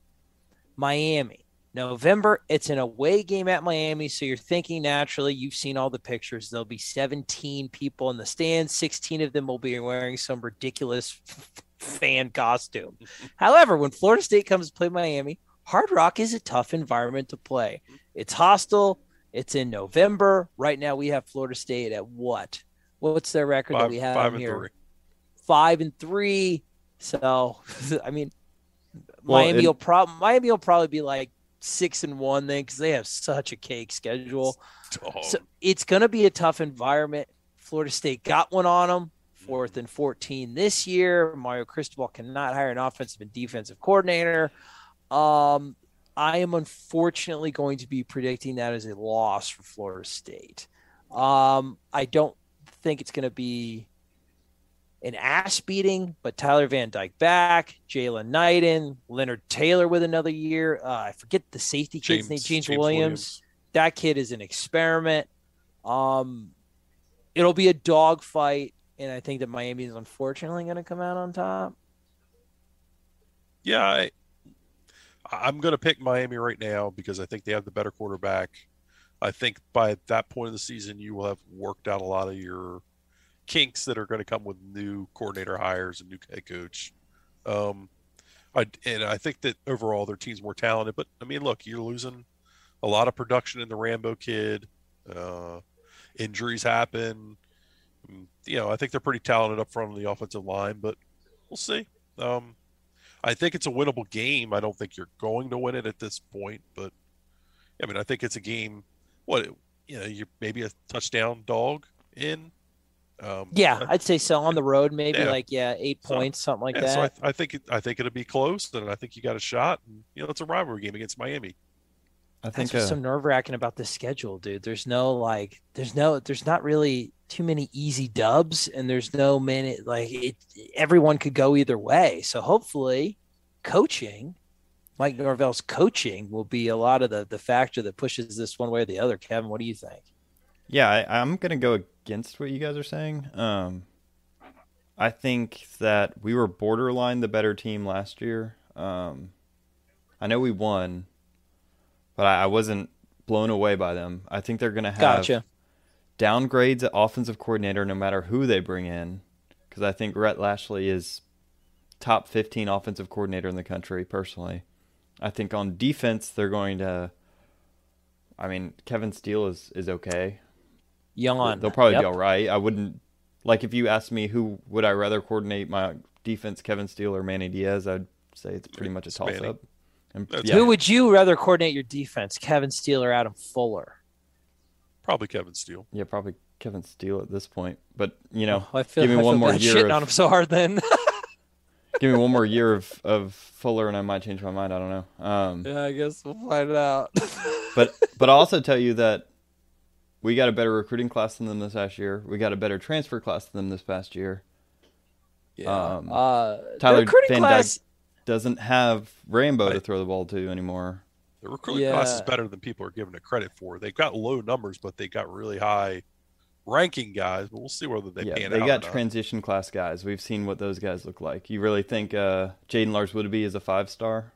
Miami. November, it's an away game at Miami, so you're thinking naturally, you've seen all the pictures. There'll be 17 people in the stands, 16 of them will be wearing some ridiculous [laughs] fan costume. [laughs] However, when Florida State comes to play Miami, Hard Rock is a tough environment to play. It's hostile. It's in November. Right now, we have Florida State at what? What's their record that we have five and here? three. Five and three. So, [laughs] I mean, Well, Miami it- will probably Miami will probably be like six and one then because they have such a cake schedule. Oh, So it's going to be a tough environment. Florida State got one on them, fourth and 14 this year. Mario Cristobal cannot hire an offensive and defensive coordinator. Um, I am unfortunately going to be predicting that as a loss for Florida State. Um, I don't think it's going to be an ass beating, but Tyler Van Dyke back, Jaylan Knighton, Leonard Taylor with another year. Uh, I forget the safety kid's name, James, Williams that kid is an experiment. Um, it'll be a dogfight, and I think that Miami is unfortunately going to come out on top. Yeah, I, I'm going to pick Miami right now because I think they have the better quarterback. I think by that point of the season, you will have worked out a lot of your kinks that are going to come with new coordinator hires and new head coach. Um, I and I think that overall their team's more talented. But I mean, look, you're losing a lot of production in the Rambo kid. Uh, injuries happen. You know, I think they're pretty talented up front on the offensive line, but we'll see. Um, I think it's a winnable game. I don't think you're going to win it at this point, but I mean, I think it's a game. What you know, you're maybe a touchdown dog in Um, Yeah, I'd say so. On the road, maybe Yeah. like yeah, eight So, points, something like yeah, that. so I, I think it, I think it'll be close, and I think you got a shot. And, you know, it's a rivalry game against Miami. I That's think what's uh, so nerve wracking about the schedule, dude. There's no like, there's no, there's not really too many easy dubs, and there's no minute like it. Everyone could go either way. So hopefully, coaching, Mike Norvell's coaching will be a lot of the the factor that pushes this one way or the other. Kevin, what do you think? Yeah, I, I'm going to go against what you guys are saying. Um, I think that we were borderline the better team last year. Um, I know we won, but I, I wasn't blown away by them. I think they're going to have Gotcha. downgrades at offensive coordinator no matter who they bring in, because I think Rhett Lashlee is top 15 offensive coordinator in the country. Personally, I think on defense they're going to. I mean, Kevin Steele is is okay. Yawn. They'll probably Yep. be all right. I wouldn't like if you asked me who would I rather coordinate my defense, Kevin Steele or Manny Diaz. I'd say it's pretty much a toss Manny. up. And yeah, Who would you rather coordinate your defense, Kevin Steele or Adam Fuller? Probably Kevin Steele. yeah, probably Kevin Steele at this point. But you know, Oh, I feel, give me I one feel more year. shitting of- on him so hard. Then [laughs] give me one more year of, of Fuller, and I might change my mind. I don't know. Um, yeah, I guess we'll find out. [laughs] but but I'll also tell you that we got a better recruiting class than them this past year. We got a better transfer class than them this past year. Um, uh, the Tyler recruiting Van class. Dyke doesn't have Rambo to throw the ball to anymore. The recruiting class is better than people are giving it credit for. They've got low numbers, but they got really high ranking guys. But we'll see whether they yeah, pan they out. got transition class guys. We've seen what those guys look like. You really think uh, Jaden Lars Woodby is a five star?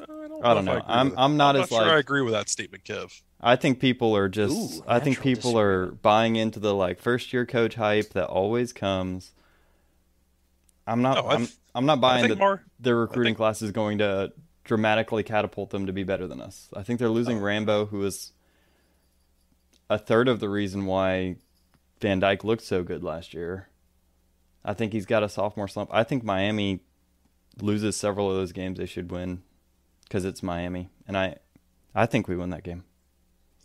I don't, I don't if know. agree I'm- with it. I'm not as, sure like- I agree with that statement, Kev. I think people are just. Ooh, I think people are buying into the like first year coach hype that always comes. I'm not. No, I I'm, I'm not buying that their recruiting think- class is going to dramatically catapult them to be better than us. I think they're losing Oh. Rambo, who is a third of the reason why Van Dyke looked so good last year. I think he's got a sophomore slump. I think Miami loses several of those games they should win because it's Miami, and I, I think we win that game.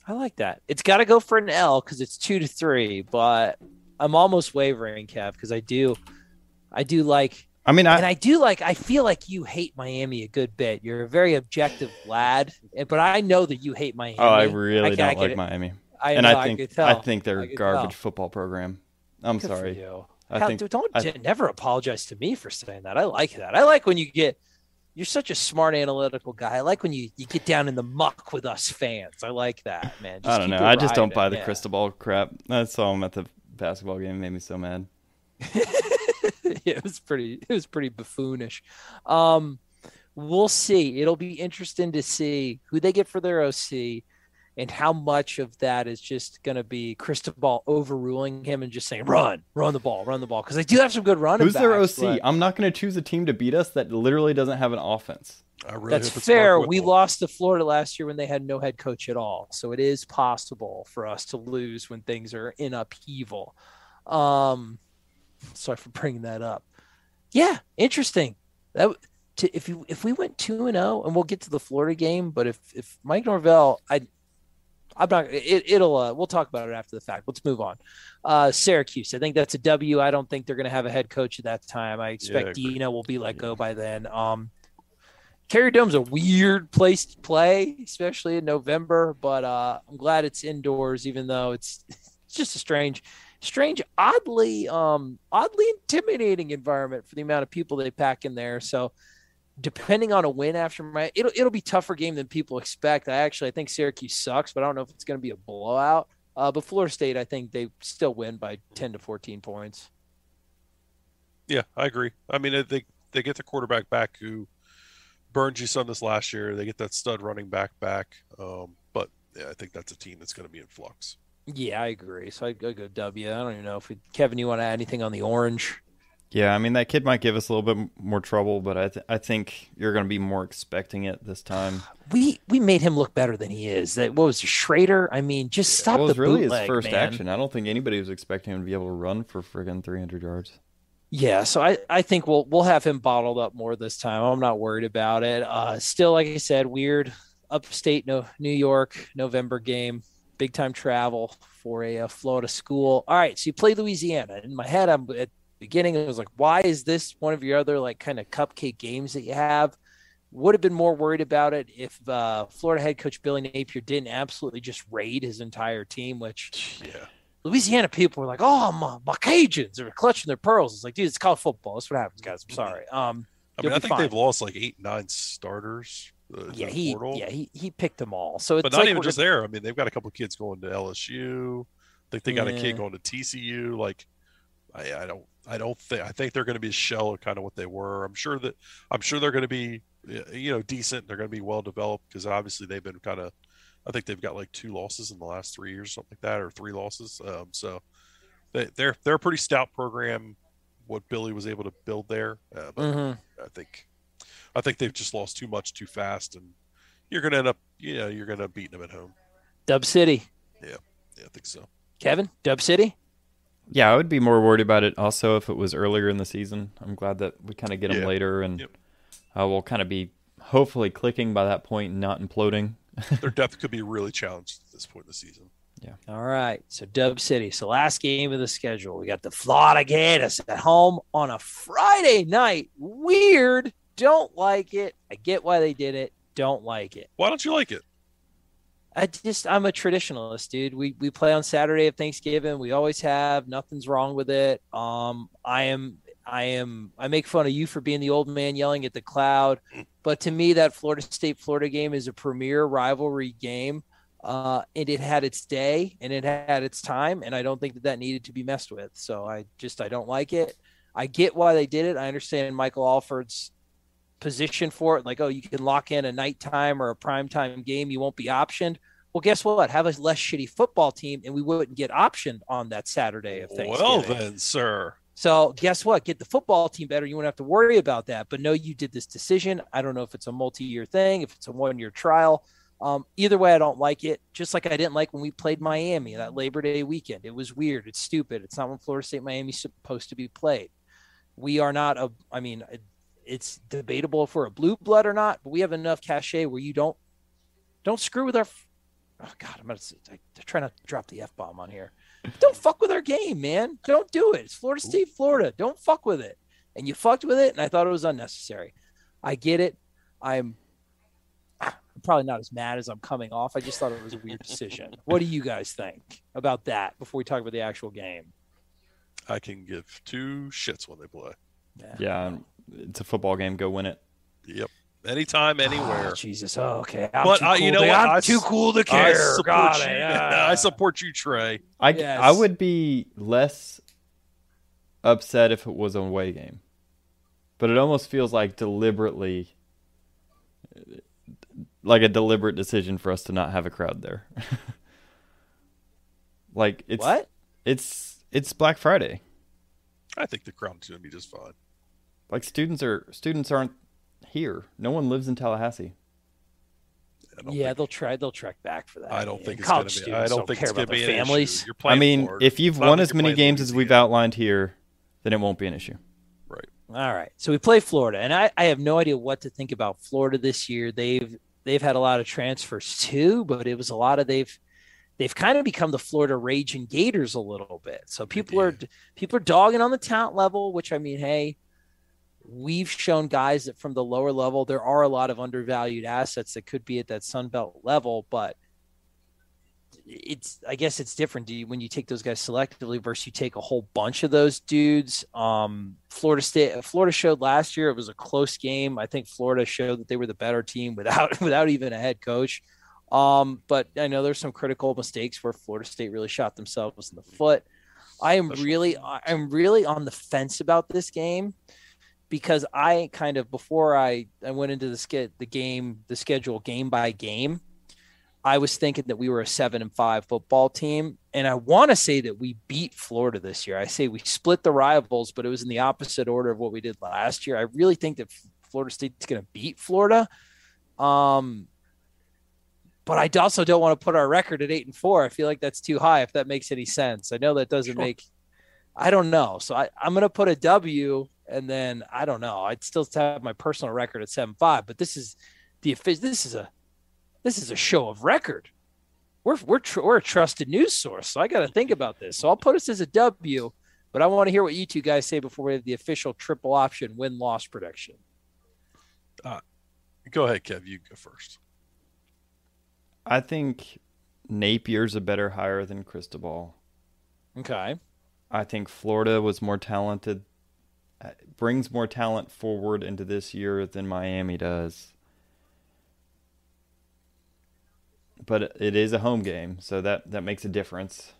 I like that. It's got to go for an L because it's two to three, but I'm almost wavering, Kev, because I do, I do like, I mean, and I, I do like. I feel like you hate Miami a good bit. You're a very objective lad, but I know that you hate Miami. oh, I really I don't can- like Miami, I and know, I think tell. I think they're I a garbage tell. football program. I'm Good sorry. I think don't I- never apologize to me for saying that. I like that. I like when you get. You're such a smart analytical guy. I like when you, you get down in the muck with us fans. I like that, man. Just I don't know. I just don't buy the yeah. crystal ball crap. I saw him at the basketball game. It made me so mad. [laughs] it was pretty it was pretty buffoonish. Um we'll see. It'll be interesting to see who they get for their OC and how much of that is just going to be Cristobal overruling him and just saying run, run the ball, run the ball because they do have some good running Who's their OC? but I'm not going to choose a team to beat us that literally doesn't have an offense. Really That's fair. We Whipple. lost to Florida last year when they had no head coach at all. So it is possible for us to lose when things are in upheaval. Um, sorry for bringing that up. Yeah, interesting. That to, if you if we went two and zero, and we'll get to the Florida game, but if if Mike Norvell, I, I'm not. It, it'll. Uh, we'll talk about it after the fact. Let's move on. Uh, Syracuse. I think that's a W. I don't think they're going to have a head coach at that time. I expect agreed. Dino will be let go by then. Um, Carrier Dome's a weird place to play, especially in November, but uh, I'm glad it's indoors, even though it's [laughs] it's just a strange, strange, oddly, um, oddly intimidating environment for the amount of people they pack in there. So, depending on a win after my, it'll it'll be tougher game than people expect. I actually I think Syracuse sucks, but I don't know if it's going to be a blowout. Uh, but Florida State, I think they still win by 10 to 14 points. Yeah, I agree. I mean, they they get the quarterback back who burned you some this last year. They get that stud running back back. Um, but yeah, I think that's a team that's going to be in flux. Yeah, I agree. So I go go W. I don't even know if we, Kevin, you want to add anything on the orange? Yeah, I mean that kid might give us a little bit more trouble, but I th- I think you're going to be more expecting it this time. [sighs] we we made him look better than he is. That what was it, Shrader? I mean, just stop That was the really bootleg, his first man. action. I don't think anybody was expecting him to be able to run for friggin' 300 yards. Yeah, so I, I think we'll we'll have him bottled up more this time. I'm not worried about it. Uh, still, like I said, weird upstate no New York November game. big time travel for a, uh Florida school. All right, so you play Louisiana. In my head, I'm at beginning. It was like, why is this one of your other like kind of cupcake games that you have? Would have been more worried about it if uh, Florida head coach Billy Napier didn't absolutely just raid his entire team, which Yeah. Louisiana people were like, "Oh, my, my Cajuns!" They're clutching their pearls. It's like, dude, it's college football. That's what happens, guys. I'm sorry. Um, I mean, I think fine. they've lost like eight, nine starters. Uh, yeah, he, portal. yeah, he, he picked them all. So it's but not like even just gonna- there. I mean, they've got a couple kids going to LSU. I think they got a kid going to TCU. Like, I, I don't, I don't think. I think they're going to be a shell of kind of what they were. I'm sure that, I'm sure they're going to be, you know, decent. They're going to be well developed because obviously they've been kind of. I think they've got like two losses in the last three years, something like that, or three losses. Um, so they, they're they're a pretty stout program. What Billy was able to build there, uh, but Mhm. I think, I think they've just lost too much too fast, and you're going to end up, you know, you're going to beat them at home. Dub City. Yeah, yeah, I think so. Kevin, Dub City. Yeah, I would be more worried about it also if it was earlier in the season. I'm glad that we kind of get them Yeah. later and Yep. uh, we'll kind of be hopefully clicking by that point and not imploding. [laughs] Their depth could be really challenged at this point in the season. Yeah. All right. So Dub City. So last game of the schedule. We got the Florida Gators at home on a Friday night. Weird. Don't like it. I get why they did it. Don't like it. Why don't you like it? I just I'm a traditionalist, dude. We we play on Saturday of Thanksgiving. We always have. Nothing's wrong with it. Um, I am I am I make fun of you for being the old man yelling at the cloud, but to me that Florida State Florida game is a premier rivalry game. Uh, and it had its day and it had its time, and I don't think that that needed to be messed with. So I just I don't like it. I get why they did it. I understand Michael Alford's position for it. Like, oh, you can lock in a nighttime or a primetime game. You won't be optioned. Well, guess what? Have a less shitty football team, and we wouldn't get optioned on that Saturday of Thanksgiving. Well then, sir. So guess what? Get the football team better. You won't have to worry about that. But no, you did this decision. I don't know if it's a multi-year thing, if it's a one-year trial. Um, either way, I don't like it. Just like I didn't like when we played Miami that Labor Day weekend. It was weird. It's stupid. It's not when Florida State Miami's supposed to be played. We are not a. I mean, it's debatable if we're a blue blood or not, but we have enough cachet where you don't don't screw with our. Oh God, I'm gonna I, try not to drop the f bomb on here. [laughs] Don't fuck with our game, man. Don't do it. It's Florida State, Florida. Don't fuck with it. And you fucked with it, and I thought it was unnecessary. I get it. I'm, I'm probably not as mad as I'm coming off. I just thought it was a weird decision. [laughs] what do you guys think about that before we talk about the actual game? I can give two shits when they play. Yeah, it's a football game. Go win it. Yep. Anytime, anywhere. Oh, Jesus. Oh, okay. I'm but too I, cool you know to- what? I'm I too cool to care. I support Got you. it. [laughs] I Ah. support you, Trey. I, Yes. I would be less upset if it was an away game, but it almost feels like deliberately, like a deliberate decision for us to not have a crowd there. [laughs] like it's What? It's it's Black Friday. I think the crowd's going to be just fine. Like students are students aren't here. No one lives in Tallahassee. Yeah, think, they'll try. They'll trek back for that. I don't mean, think it's going college to be. I students don't think care it's going about to be their an families. issue. You're I mean, Florida. if you've It's won as many games as we've outlined here, then it won't be an issue. Right. All right. So we play Florida, and I, I have no idea what to think about Florida this year. They've they've had a lot of transfers too, but it was a lot of they've they've kind of become the Florida Raging Gators a little bit. So people are people are dogging on the talent level, which I mean, hey, we've shown guys that from the lower level there are a lot of undervalued assets that could be at that Sun Belt level, but it's I guess it's different do you, when you take those guys selectively versus you take a whole bunch of those dudes. Um, Florida State, Florida showed last year it was a close game. I think Florida showed that they were the better team without [laughs] without even a head coach. Um, but I know there's some critical mistakes where Florida State really shot themselves in the foot. I am really I'm really on the fence about this game because I kind of before I I went into the ske- the game the schedule game by game. I was thinking that we were a seven and five football team, and I want to say that we beat Florida this year. I say we split the rivals, but it was in the opposite order of what we did last year. I really think that Florida State's going to beat Florida. Um, but I also don't want to put our record at eight and four. I feel like that's too high. If that makes any sense, I know that doesn't Sure. make. I don't know. So I, I'm going to put a W, and then I don't know. I'd still have my personal record at seven five, but this is the official. This is a this is a show of record. we're we're tr- we're a trusted news source, so I got to think about this. So I'll put us as a W, but I want to hear what you two guys say before we have the official triple option win loss prediction. Uh, go ahead, Kev. You go first. I think Napier's a better hire than Cristobal. Okay. I think Florida was more talented, uh, brings more talent forward into this year than Miami does. But it is a home game, so that, that makes a difference.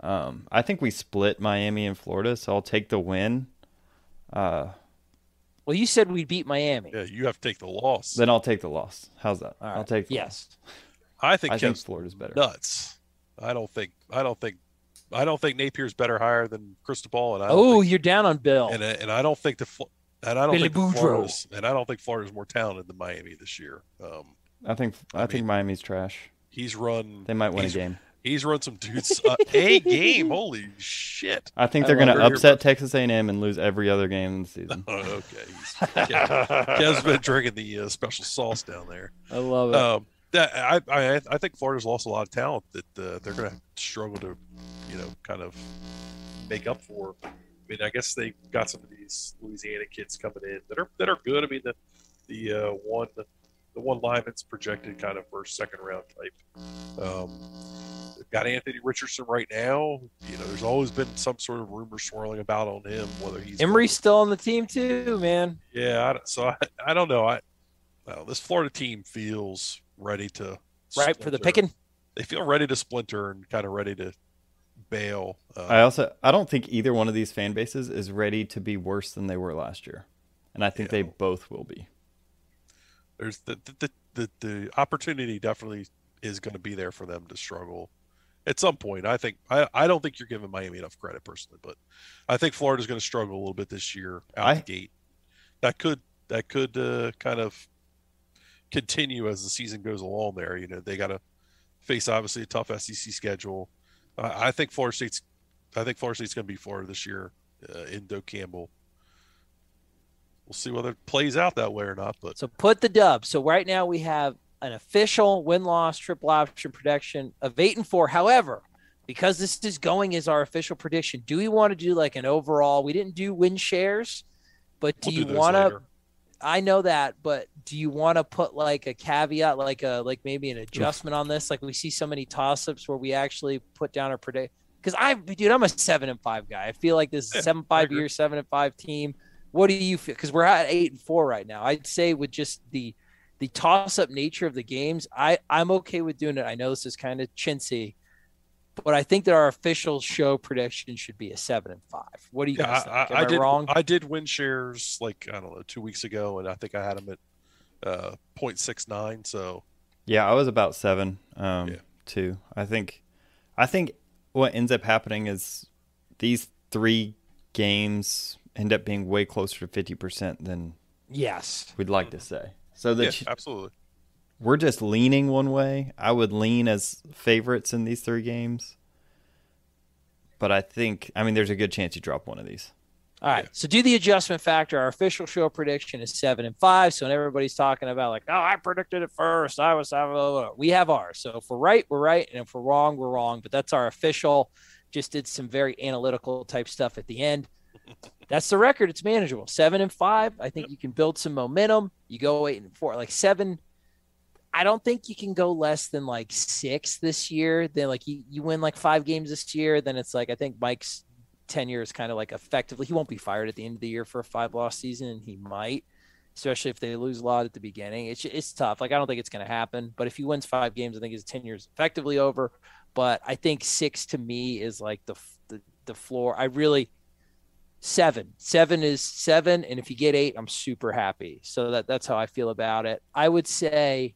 Um, I think we split Miami and Florida, so I'll take the win. Uh, Well, you said we'd beat Miami. Yeah, you have to take the loss. then I'll take the loss. How's that? All I'll take the yes. I think I think Florida's better. nuts. I don't think. I don't think. I don't think Napier's better higher than Cristobal, and I Oh, think, you're down on Bill. and and I don't think the and I don't Billy think Boudreaux. Florida's and I don't think Florida's more talented than Miami this year. Um, I think I, I think mean- Miami's trash. he's run. They might win a game. He's run some dudes uh, a game. [laughs] Holy shit! I think they're going to it. upset Texas A&M and lose every other game in the season. Oh, [laughs] okay, he's, Kev, Kev's been drinking the uh, special sauce down there. [laughs] I love it. Um, that I, I I think Florida's lost a lot of talent that uh, they're going to struggle to, you know, kind of make up for. I mean, I guess they got some of these Louisiana kids coming in that are that are good. I mean, the the uh, one the one lineman's projected kind of first second round type. Um, they've got Anthony Richardson right now. You know, there's always been some sort of rumor swirling about on him whether he's Emery's still on the team too, man. yeah, I, so I, I don't know. I well, this Florida team feels ready to Right for the picking. They feel ready to splinter and kind of ready to bail. Uh, I also I don't think either one of these fan bases is ready to be worse than they were last year, and I think they both will be. there's the the, the the the opportunity definitely is going to be there for them to struggle at some point. I think I, I don't think you're giving Miami enough credit personally, but I think Florida's going to struggle a little bit this year out I- the gate. That could that could uh, kind of continue as the season goes along. There, you know, they got to face obviously a tough SEC schedule. I, I think Florida State's I think Florida State's going to be Florida this year uh, in Doak Campbell. We'll see whether it plays out that way or not, but So put the dub. So right now we have an official win loss triple option prediction of eight and four. However, because this is going as our official prediction, do we want to do like an overall? We didn't do win shares, but do we'll you want to? I know that, but do you want to put like a caveat, like a like maybe an adjustment on this? Like we see so many toss ups where we actually put down our predict. Because I, dude, I'm a seven and five guy. I feel like this is Yeah, seven five year seven and five team. What do you feel? Because we're at eight and four right now. I'd say with just the the toss up nature of the games, I I'm okay with doing it. I know this is kind of chintzy, but I think that our official show prediction should be a seven and five. What do you Yeah, guys think? I, Am I, I did. wrong? I did win shares like I don't know two weeks ago, and I think I had them at uh, 0.69. So Yeah, I was about seven, um, Yeah. too. I think, I think what ends up happening is these three games end up being way closer to fifty percent than yes. we'd like to say. So the yeah, ch- absolutely. We're just leaning one way. I would lean as favorites in these three games, but I think, I mean, there's a good chance you drop one of these. All right. So do the adjustment factor. Our official show prediction is seven and five. So when everybody's talking about like, oh, I predicted it first. I was blah, blah, blah. we have ours. So if we're right, we're right, and if we're wrong, we're wrong. But that's our official. Just did some very analytical type stuff at the end. That's the record. It's manageable. Seven and five. I think you can build some momentum. You go eight and four, like seven. I don't think you can go less than like six this year. Then like you, you win like five games this year, then it's like I think Mike's tenure is kind of like effectively he won't be fired at the end of the year for a five loss season, and he might, especially if they lose a lot at the beginning. It's it's tough. Like I don't think it's going to happen. But if he wins five games, I think his tenure is effectively over. But I think six to me is like the the, the floor. I really seven seven is seven and if you get eight i'm super happy so that that's how i feel about it i would say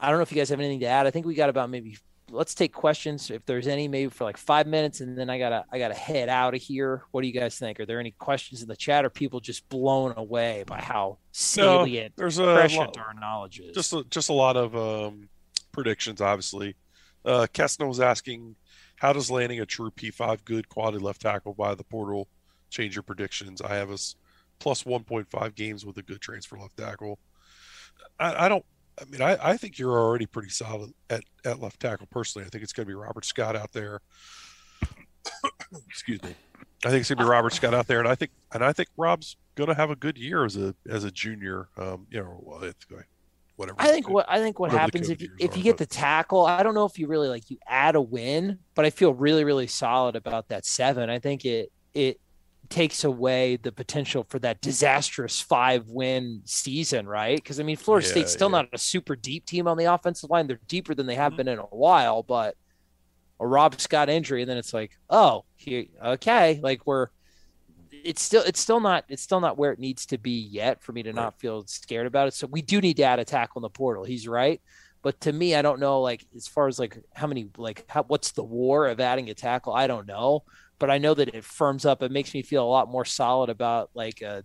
i don't know if you guys have anything to add i think we got about maybe let's take questions if there's any maybe for like five minutes and then i gotta i gotta head out of here what do you guys think are there any questions in the chat or people just blown away by how salient there's a lot- our knowledge is just a, just a lot of um, predictions. Obviously, uh, Kessner was asking, how does landing a true P5 good quality left tackle by the portal change your predictions? I have us plus 1.5 games with a good transfer left tackle. I, I don't. I mean, I, I think you're already pretty solid at, at left tackle. Personally, I think it's going to be Robert Scott out there. Excuse me. I think it's going to be Robert Scott out there, and I think and I think Rob's going to have a good year as a as a junior. Um, you know, well, it's going whatever. I think what I think what happens if you, if you get the tackle, I don't know if you really like you add a win, but I feel really really solid about that seven. I think it it takes away the potential for that disastrous five win season, right? Because I mean, Florida yeah, State's still yeah. not a super deep team on the offensive line. They're deeper than they have mm-hmm. been in a while, but a Rob Scott injury, and then it's like, oh, he, okay, like we're it's still it's still not it's still not where it needs to be yet for me to right. not feel scared about it. So we do need to add a tackle in the portal. He's right. But to me, I don't know like as far as like how many like how, what's the war of adding a tackle? I don't know. But I know that it firms up. It makes me feel a lot more solid about like a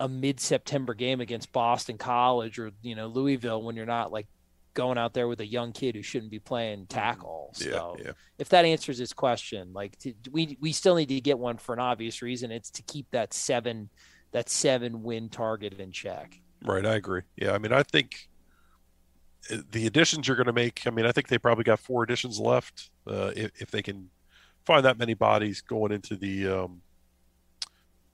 a mid September game against Boston College or you know Louisville when you're not like going out there with a young kid who shouldn't be playing tackle. So yeah, yeah. if that answers his question, like to, we we still need to get one for an obvious reason. It's to keep that seven that seven win target in check. Right, I agree. Yeah, I mean, I think uh, the additions you're going to make. I mean, I think they probably got four additions left. Uh, if, if they can find that many bodies going into the, um,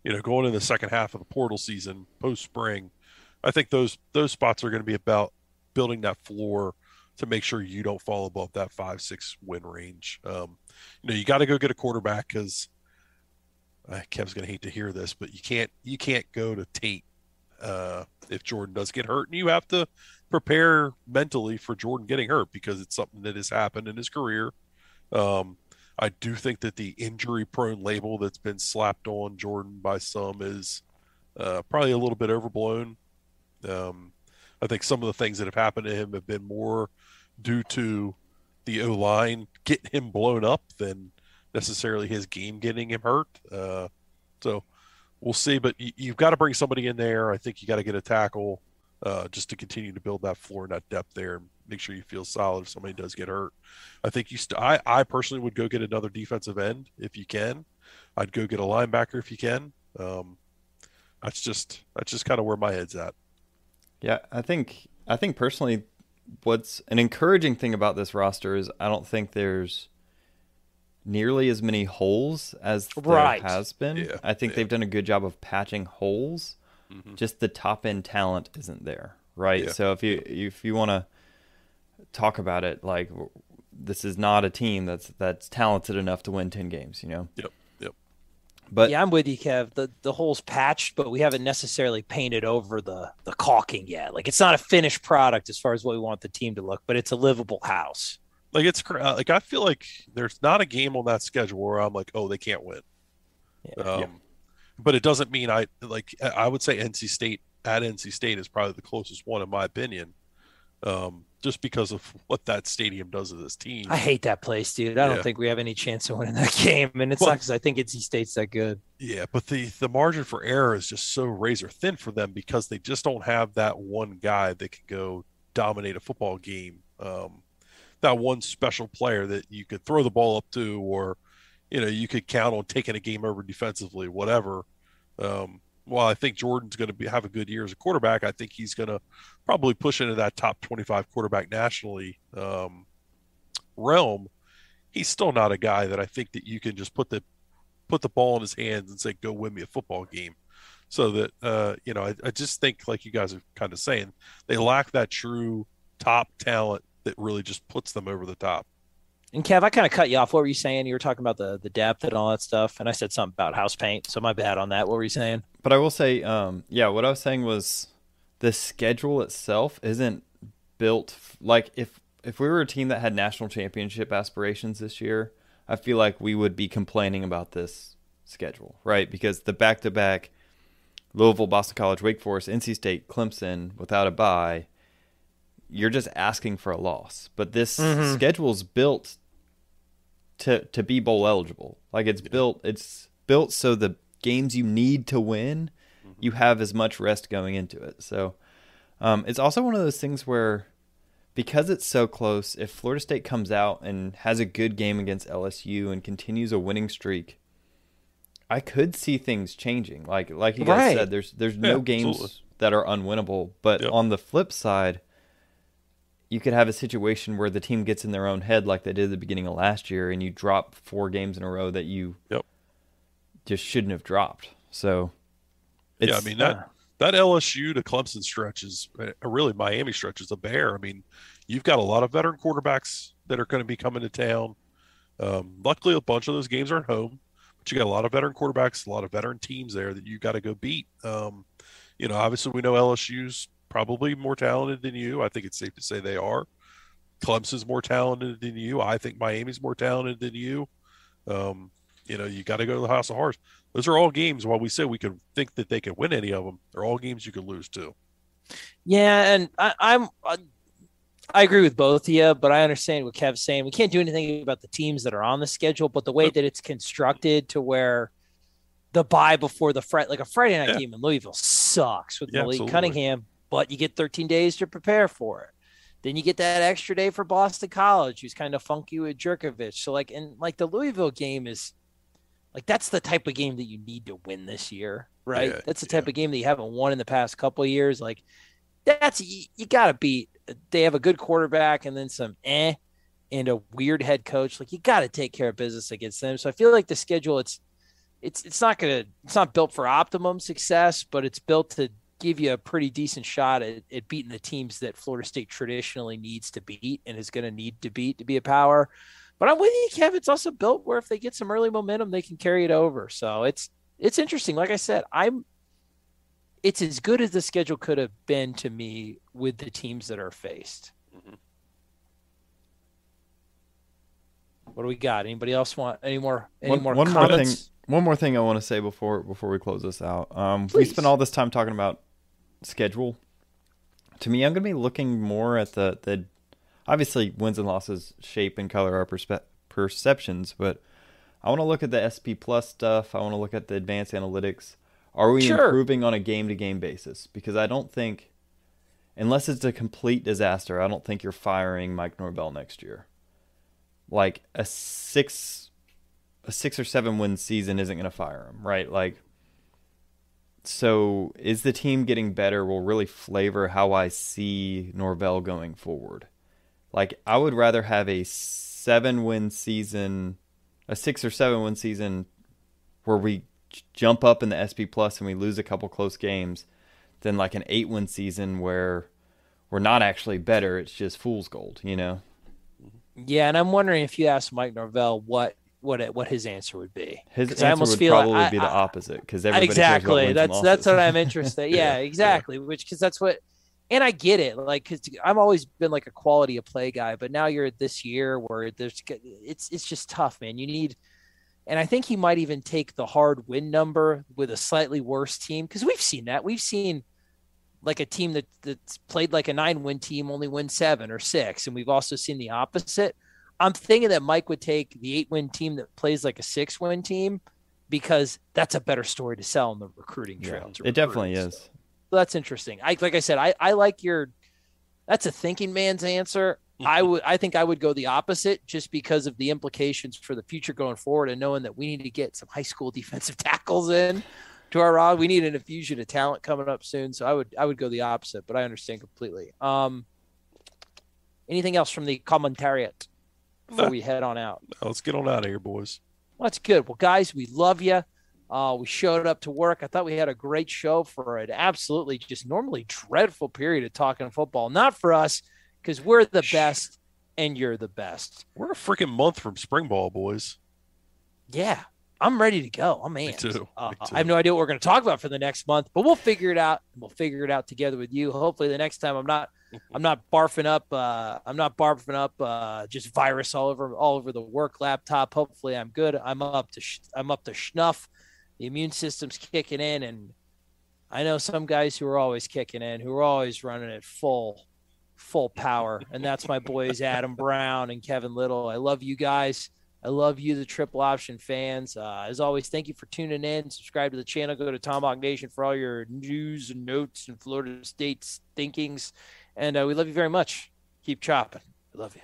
you know, going in the second half of the portal season post spring, I think those those spots are going to be about building that floor to make sure you don't fall above that five six win range. Um, you know, you got to go get a quarterback because uh, Kev's going to hate to hear this, but you can't you can't go to Tate uh, if Jordan does get hurt, and you have to prepare mentally for Jordan getting hurt because it's something that has happened in his career. Um, I do think that the injury prone label that's been slapped on Jordan by some is uh, probably a little bit overblown. Um, I think some of the things that have happened to him have been more due to the O line getting him blown up than necessarily his game getting him hurt. Uh, so we'll see. But you, have got to bring somebody in there. I think you got to get a tackle uh, just to continue to build that floor and that depth there make sure you feel solid if somebody does get hurt. I think you. St- I I personally would go get another defensive end if you can. I'd go get a linebacker if you can. Um, that's just that's just kind of where my head's at. Yeah, I think I think personally, what's an encouraging thing about this roster is I don't think there's nearly as many holes as there right. has been. Yeah, I think yeah. they've done a good job of patching holes. Mm-hmm. Just the top end talent isn't there, right? Yeah. So if you if you want to talk about it, like this is not a team that's that's talented enough to win ten games. You know. Yep. Yep but yeah, I'm with you, Kev. The the hole's patched, but we haven't necessarily painted over the the caulking yet. Like it's not a finished product as far as what we want the team to look, but it's a livable house. Like it's uh, like I feel like there's not a game on that schedule where I'm like, oh, they can't win. Yeah. Um, yeah. But it doesn't mean I like. I would say NC State at NC State is probably the closest one in my opinion. Um, just because of what that stadium does to this team. I hate that place, dude. I yeah. don't think we have any chance of winning that [laughs] game, and it's well, not because I think NC State's that good. Yeah, but the the margin for error is just so razor thin for them because they just don't have that one guy that can go dominate a football game. Um, that one special player that you could throw the ball up to, or you know, you could count on taking a game over defensively, whatever. Um, while I think Jordan's going to be have a good year as a quarterback, I think he's going to probably push into that top 25 quarterback nationally um, realm. He's still not a guy that I think that you can just put the put the ball in his hands and say, "Go win me a football game." So that uh, you know, I, I just think, like you guys are kind of saying, they lack that true top talent that really just puts them over the top. And Kev, I kind of cut you off. What were you saying? You were talking about the the depth and all that stuff, and I said something about house paint. So my bad on that. What were you saying? But I will say, um, yeah, what I was saying was the schedule itself isn't built like if if we were a team that had national championship aspirations this year, I feel like we would be complaining about this schedule, right? Because the back to back Louisville, Boston College, Wake Forest, NC State, Clemson without a bye, you're just asking for a loss. But this mm-hmm. schedule's built to to be bowl eligible. Like it's yeah. built it's built so the games you need to win, mm-hmm. you have as much rest going into it. So um, it's also one of those things where because it's so close, if Florida State comes out and has a good game against LSU and continues a winning streak, I could see things changing. Like like you guys right. said, there's there's yeah, no games absolutely. that are unwinnable. But yep. on the flip side, you could have a situation where the team gets in their own head like they did at the beginning of last year, and you drop four games in a row that you Yep. just shouldn't have dropped. So, yeah, I mean that that LSU to Clemson stretch is uh, really Miami stretch is a bear. I mean, you've got a lot of veteran quarterbacks that are going to be coming to town. Um, luckily, a bunch of those games are at home, but you got a lot of veteran quarterbacks, a lot of veteran teams there that you got to go beat. Um, you know, obviously, we know LSU's probably more talented than you. I think it's safe to say they are. Clemson's more talented than you. I think Miami's more talented than you. Um, you know, you got to go to the House of Horrors. Those are all games. While we say we could think that they could win any of them, they're all games you could lose too. Yeah, and I, I'm I, I agree with both of you, but I understand what Kev's saying. We can't do anything about the teams that are on the schedule, but the way that it's constructed to where the buy before the Friday, like a Friday night Yeah. game in Louisville sucks with Yeah, Malik absolutely. Cunningham, but you get 13 days to prepare for it. Then you get that extra day for Boston College, who's kind of funky with Jurkovec. So like, and like the Louisville game is like that's the type of game that you need to win this year, right? Yeah, that's the type of game that you haven't won in the past couple of years. Like that's you, you got to beat. They have a good quarterback and then some eh, and a weird head coach. Like you got to take care of business against them. So I feel like the schedule it's it's it's not gonna it's not built for optimum success, but it's built to give you a pretty decent shot at, at beating the teams that Florida State traditionally needs to beat and is going to need to beat to be a power. But I'm with you, Kev. It's also built where if they get some early momentum, they can carry it over. So it's it's interesting. Like I said, I'm it's as good as the schedule could have been to me with the teams that are faced. What do we got? Anybody else want any more any one, more one more thing. One more thing I want to say before before we close this out. Um, we spent all this time talking about schedule. To me, I'm going to be looking more at the the obviously wins and losses shape and color our perspe- perceptions, but I want to look at the SP Plus stuff. I want to look at the advanced analytics. Are we Sure. improving on a game to game basis? Because I don't think, unless it's a complete disaster, I don't think you're firing Mike Norvell next year. Like a six, a six or seven win season isn't going to fire him, right? Like, so is the team getting better? Will really flavor how I see Norvell going forward. Like, I would rather have a seven win season, a six or seven win season where we jump up in the SP plus and we lose a couple close games than like an eight win season where we're not actually better. It's just fool's gold, you know? Yeah, and I'm wondering if you asked Mike Norvell what what it, what his answer would be. His 'Cause I answer almost would feel like- probably I- be the opposite because everybody exactly. That's that's what. I'm [laughs] interested. Yeah, exactly. Which because that's what, and I get it. Like because I've always been like a quality of play guy, but now you're at this year where there's it's it's just tough, man. You need, and I think he might even take the hard win number with a slightly worse team because we've seen that. We've seen like a team that that's played like a nine win team only win seven or six, and we've also seen the opposite. I'm thinking that Mike would take the eight win team that plays like a six win team because that's a better story to sell on the recruiting trail. Yeah, to it definitely recruits. is. So that's interesting. I like I said, I, I like your that's a thinking man's answer. I would I think I would go the opposite just because of the implications for the future going forward and knowing that we need to get some high school [laughs] defensive tackles in to our rod. We need an infusion of talent coming up soon. So I would I would go the opposite, but I understand completely. Um anything else from the commentariat before we head on out? [laughs] Let's get on out of here, boys. Well, that's good. Well, guys, we love you. Uh, we showed up to work. I thought we had a great show for an absolutely just normally dreadful period of talking football. Not for us, because we're the best and you're the best. We're a freaking month from spring ball, boys. Yeah, I'm ready to go. I'm in. too. Uh, Me too. I have no idea what we're going to talk about for the next month, but we'll figure it out. We'll figure it out together with you. Hopefully, the next time I'm not, [laughs] I'm not barfing up. Uh, I'm not barfing up uh, just virus all over all over the work laptop. Hopefully, I'm good. I'm up to sh- I'm up to schnuff. The immune system's kicking in, and I know some guys who are always kicking in, who are always running at full, full power, and that's my boys [laughs] Adam Brown and Kevin Little. I love you guys. I love you, the triple option fans. Uh, as always, thank you for tuning in. Subscribe to the channel. Go to Tomahawk Nation for all your news and notes and Florida State's thinkings. And uh, we love you very much. Keep chopping. I love you.